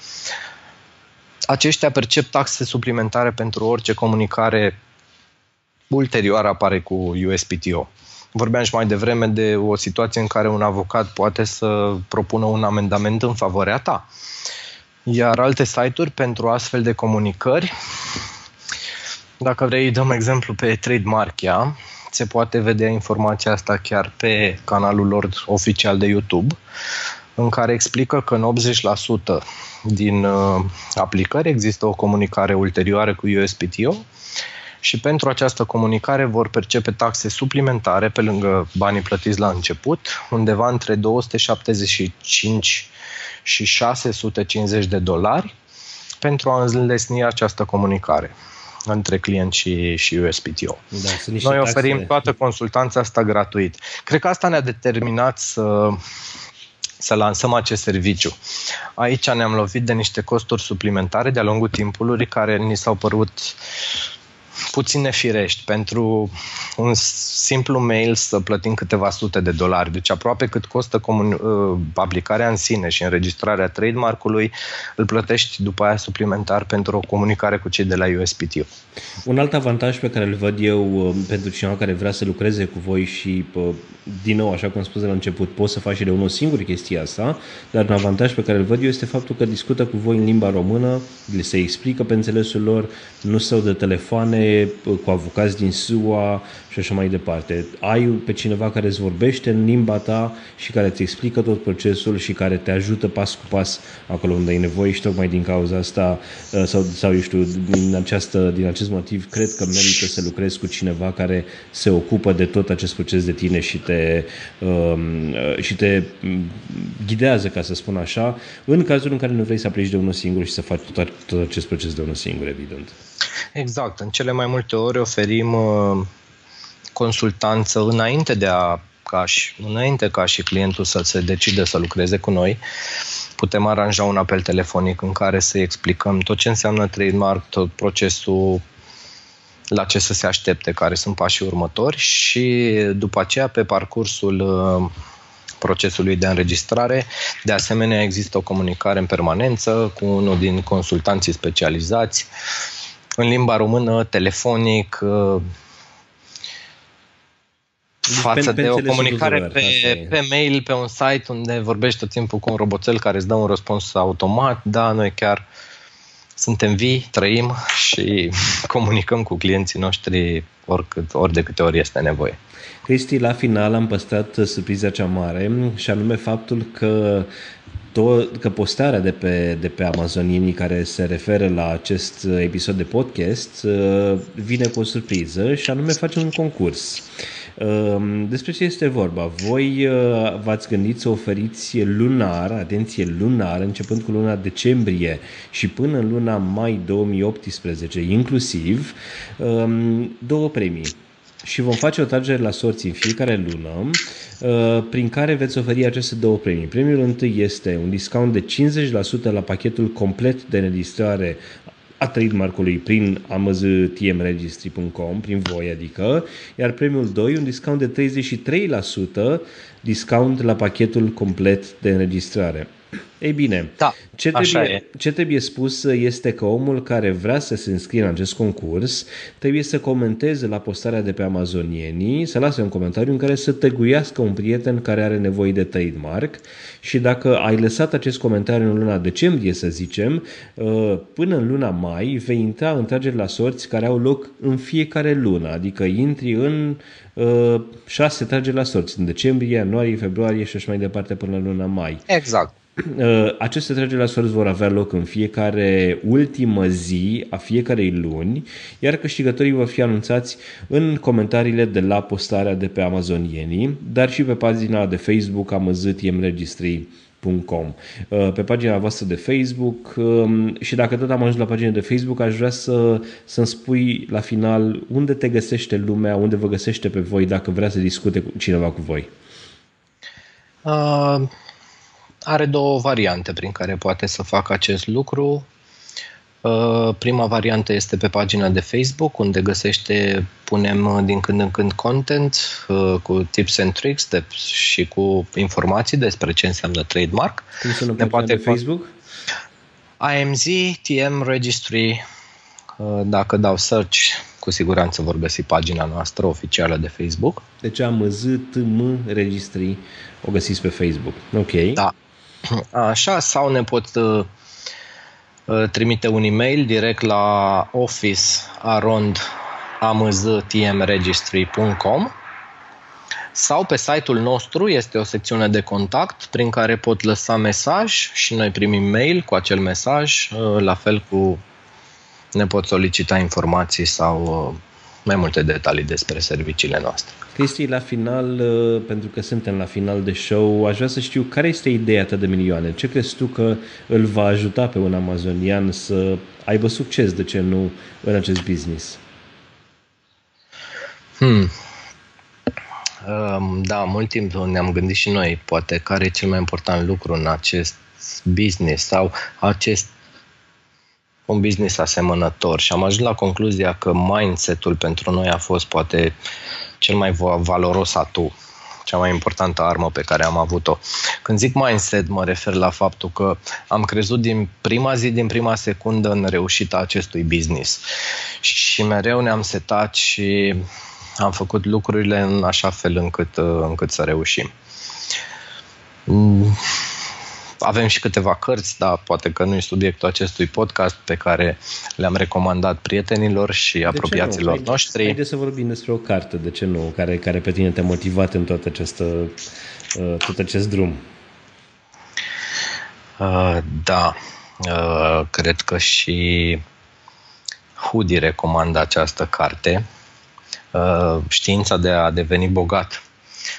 Aceștia percep taxe suplimentare pentru orice comunicare ulterioară apare cu USPTO. Vorbeam și mai devreme de o situație în care un avocat poate să propună un amendament în favoarea ta. Iar alte site-uri pentru astfel de comunicări Dacă vrei, dăm exemplu pe Trademarkia. Se poate vedea informația asta chiar pe canalul lor oficial de YouTube, în care explică că în 80% din uh, aplicări există o comunicare ulterioară cu USPTO și pentru această comunicare vor percepe taxe suplimentare pe lângă banii plătiți la început, undeva între 275 și 650 de dolari pentru a înlesni această comunicare între client și, și USPTO. Da, Noi oferim taxe. toată consultanța asta gratuit. Cred că asta ne-a determinat să, să lansăm acest serviciu. Aici ne-am lovit de niște costuri suplimentare de-a lungul timpului care ni s-au părut puțin nefirești pentru un simplu mail să plătim câteva sute de dolari. Deci aproape cât costă comun- uh, aplicarea în sine și înregistrarea trademark-ului, îl plătești după aia suplimentar pentru o comunicare cu cei de la USPTO. Un alt avantaj pe care îl văd eu uh, pentru cineva care vrea să lucreze cu voi și, uh, din nou, așa cum spus de la început, poți să faci și de unul singur chestia asta, dar un avantaj pe care îl văd eu este faptul că discută cu voi în limba română, le se explică pe înțelesul lor, nu stau de telefoane cu avocați din SUA și așa mai departe. Ai pe cineva care îți vorbește în limba ta și care îți explică tot procesul și care te ajută pas cu pas acolo unde ai nevoie și tocmai din cauza asta uh, sau, sau eu știu, din, această, din acest motiv cred că merită să lucrezi cu cineva care se ocupă de tot acest proces de tine și te, um, uh, și te mm, ghidează, ca să spun așa, în cazul în care nu vrei să aplici de unul singur și să faci tot, tot acest proces de unul singur, evident. Exact. În cele mai multe ori oferim uh, consultanță înainte de a ca și, înainte ca și clientul să se decide să lucreze cu noi, putem aranja un apel telefonic în care să explicăm tot ce înseamnă trademark, tot procesul la ce să se aștepte, care sunt pașii următori și după aceea pe parcursul uh, procesului de înregistrare. De asemenea, există o comunicare în permanență cu unul din consultanții specializați în limba română, telefonic, uh, față pe, de o comunicare pe, pe mail, pe un site unde vorbești tot timpul cu un roboțel care îți dă un răspuns automat, da, noi chiar suntem vii, trăim și comunicăm cu clienții noștri oricât, ori de câte ori este nevoie. Cristi, la final am păstrat surpriza cea mare și anume faptul că tot, că postarea de pe, de pe Amazonini care se referă la acest episod de podcast uh, vine cu o surpriză și anume facem un concurs. Um, despre ce este vorba? Voi uh, v-ați gândit să oferiți lunar, atenție lunar, începând cu luna decembrie și până în luna mai 2018 inclusiv, um, două premii și vom face o tragere la sorți în fiecare lună, uh, prin care veți oferi aceste două premii. Premiul întâi este un discount de 50% la pachetul complet de înregistrare a trademark-ului prin amaztmregistry.com, prin voi adică, iar premiul 2 un discount de 33% discount la pachetul complet de înregistrare. Ei bine, da, ce, trebuie, ce trebuie spus este că omul care vrea să se înscrie în acest concurs trebuie să comenteze la postarea de pe Amazonienii, să lase un comentariu în care să tăguiască un prieten care are nevoie de trademark și dacă ai lăsat acest comentariu în luna decembrie, să zicem, uh, până în luna mai vei intra în trageri la sorți care au loc în fiecare lună, adică intri în uh, șase trageri la sorți, în decembrie, ianuarie, februarie și așa mai departe până în luna mai. Exact. Uh, aceste trageri la sorți vor avea loc în fiecare ultimă zi a fiecarei luni, iar câștigătorii vor fi anunțați în comentariile de la postarea de pe Amazonienii, dar și pe pagina de Facebook Amazătiem Registrii uh, pe pagina voastră de Facebook um, și dacă tot am ajuns la pagina de Facebook, aș vrea să, să-mi spui la final unde te găsește lumea, unde vă găsește pe voi dacă vrea să discute cu cineva cu voi. Uh, are două variante prin care poate să facă acest lucru. Uh, prima variantă este pe pagina de Facebook, unde găsește, punem uh, din când în când content uh, cu tips and tricks de, și cu informații despre ce înseamnă trademark. Cum sună ne poate de Facebook? AMZ TM Registry. Dacă dau search, cu siguranță vor găsi pagina noastră oficială de Facebook. Deci AMZ TM Registry o găsiți pe Facebook. Ok. Da. Așa, sau ne pot uh, trimite un e-mail direct la office arond amztmregistry.com sau pe site-ul nostru este o secțiune de contact prin care pot lăsa mesaj și noi primim mail cu acel mesaj, uh, la fel cu ne pot solicita informații sau uh, mai multe detalii despre serviciile noastre. Cristi, la final, uh, pentru că suntem la final de show, aș vrea să știu care este ideea ta de milioane. Ce crezi tu că îl va ajuta pe un amazonian să aibă succes, de ce nu, în acest business? Hmm. Da, mult timp ne-am gândit și noi, poate, care e cel mai important lucru în acest business sau acest un business asemănător și am ajuns la concluzia că mindset-ul pentru noi a fost poate cel mai valoros atu, cea mai importantă armă pe care am avut-o. Când zic mindset, mă refer la faptul că am crezut din prima zi, din prima secundă în reușita acestui business. Și mereu ne-am setat și am făcut lucrurile în așa fel încât, uh, încât să reușim. Mm, avem și câteva cărți, dar poate că nu e subiectul acestui podcast pe care le-am recomandat prietenilor și de apropiaților noștri. Haideți să vorbim despre o carte, de ce nu, care, care pe tine te-a motivat în tot, această, uh, tot acest drum. Uh, da, uh, cred că și Hudi recomandă această carte Uh, știința de a deveni bogat,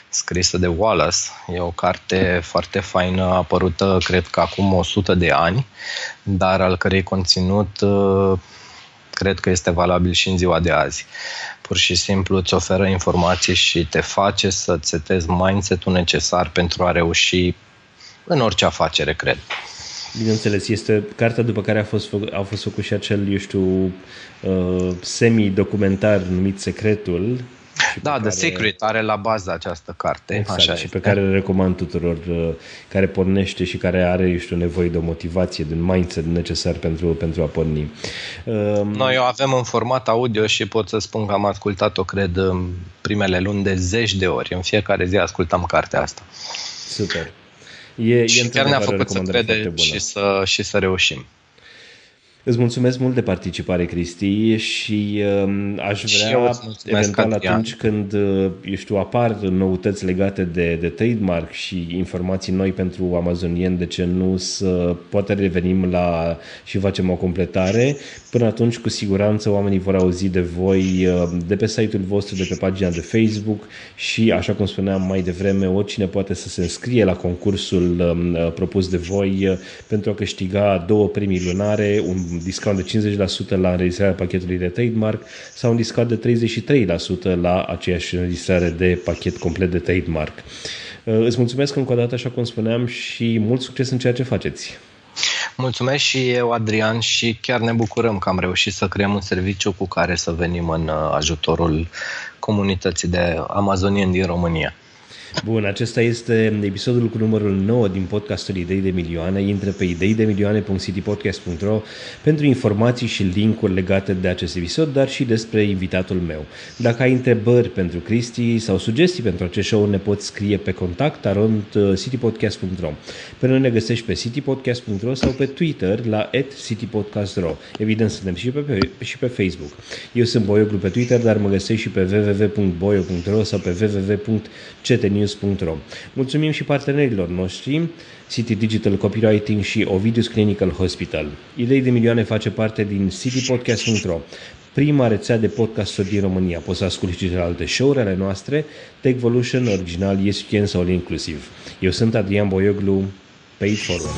scrisă de Wallace. E o carte foarte faină, apărută, cred că acum 100 de ani, dar al cărei conținut uh, cred că este valabil și în ziua de azi. Pur și simplu îți oferă informații și te face să-ți setezi mindset-ul necesar pentru a reuși în orice afacere, cred. Bineînțeles, este cartea după care a fost, fă, a fost făcut și acel, eu știu, uh, semi-documentar numit Secretul. Da, care... The Secret are la bază această carte. Exact, așa și este. pe care le recomand tuturor uh, care pornește și care are, eu știu, nevoie de o motivație, de un mindset necesar pentru, pentru a porni. Uh, Noi o avem în format audio și pot să spun că am ascultat-o, cred, în primele luni de zeci de ori. În fiecare zi ascultam cartea asta. Super. E, și e chiar ne-a făcut să credem și să, și să reușim. Îți mulțumesc mult de participare, Cristi, și uh, aș vrea, și eventual, atunci când, uh, eu știu, apar noutăți legate de, de trademark și informații noi pentru amazonien, de ce nu să poate revenim la și facem o completare. Până atunci, cu siguranță, oamenii vor auzi de voi uh, de pe site-ul vostru, de pe pagina de Facebook și, așa cum spuneam mai devreme, oricine poate să se înscrie la concursul um, uh, propus de voi uh, pentru a câștiga două premii lunare, un discount de 50% la înregistrarea pachetului de trademark sau un discount de 33% la aceeași înregistrare de pachet complet de trademark. Uh, îți mulțumesc încă o dată, așa cum spuneam, și mult succes în ceea ce faceți. Mulțumesc și eu, Adrian, și chiar ne bucurăm că am reușit să creăm un serviciu cu care să venim în uh, ajutorul comunității de amazonieni din România. Bun, acesta este episodul cu numărul 9 din podcastul Idei de Milioane. Intră pe ideidemilioane.citypodcast.ro pentru informații și linkuri legate de acest episod, dar și despre invitatul meu. Dacă ai întrebări pentru Cristi sau sugestii pentru acest show, ne poți scrie pe contact arond citypodcast.ro. Pe noi ne găsești pe citypodcast.ro sau pe Twitter la citypodcast.ro. Evident, suntem și pe, și pe Facebook. Eu sunt Boioglu pe Twitter, dar mă găsești și pe www.boio.ro sau pe www.ctnews news.ro. Mulțumim și partenerilor noștri, City Digital Copywriting și Ovidus Clinical Hospital. Idei de milioane face parte din citypodcast.ro, prima rețea de podcasturi din România. Poți să asculti și alte show-uri ale noastre, Techvolution, original, ESPN sau inclusiv. Eu sunt Adrian Boioglu, Pay Forward.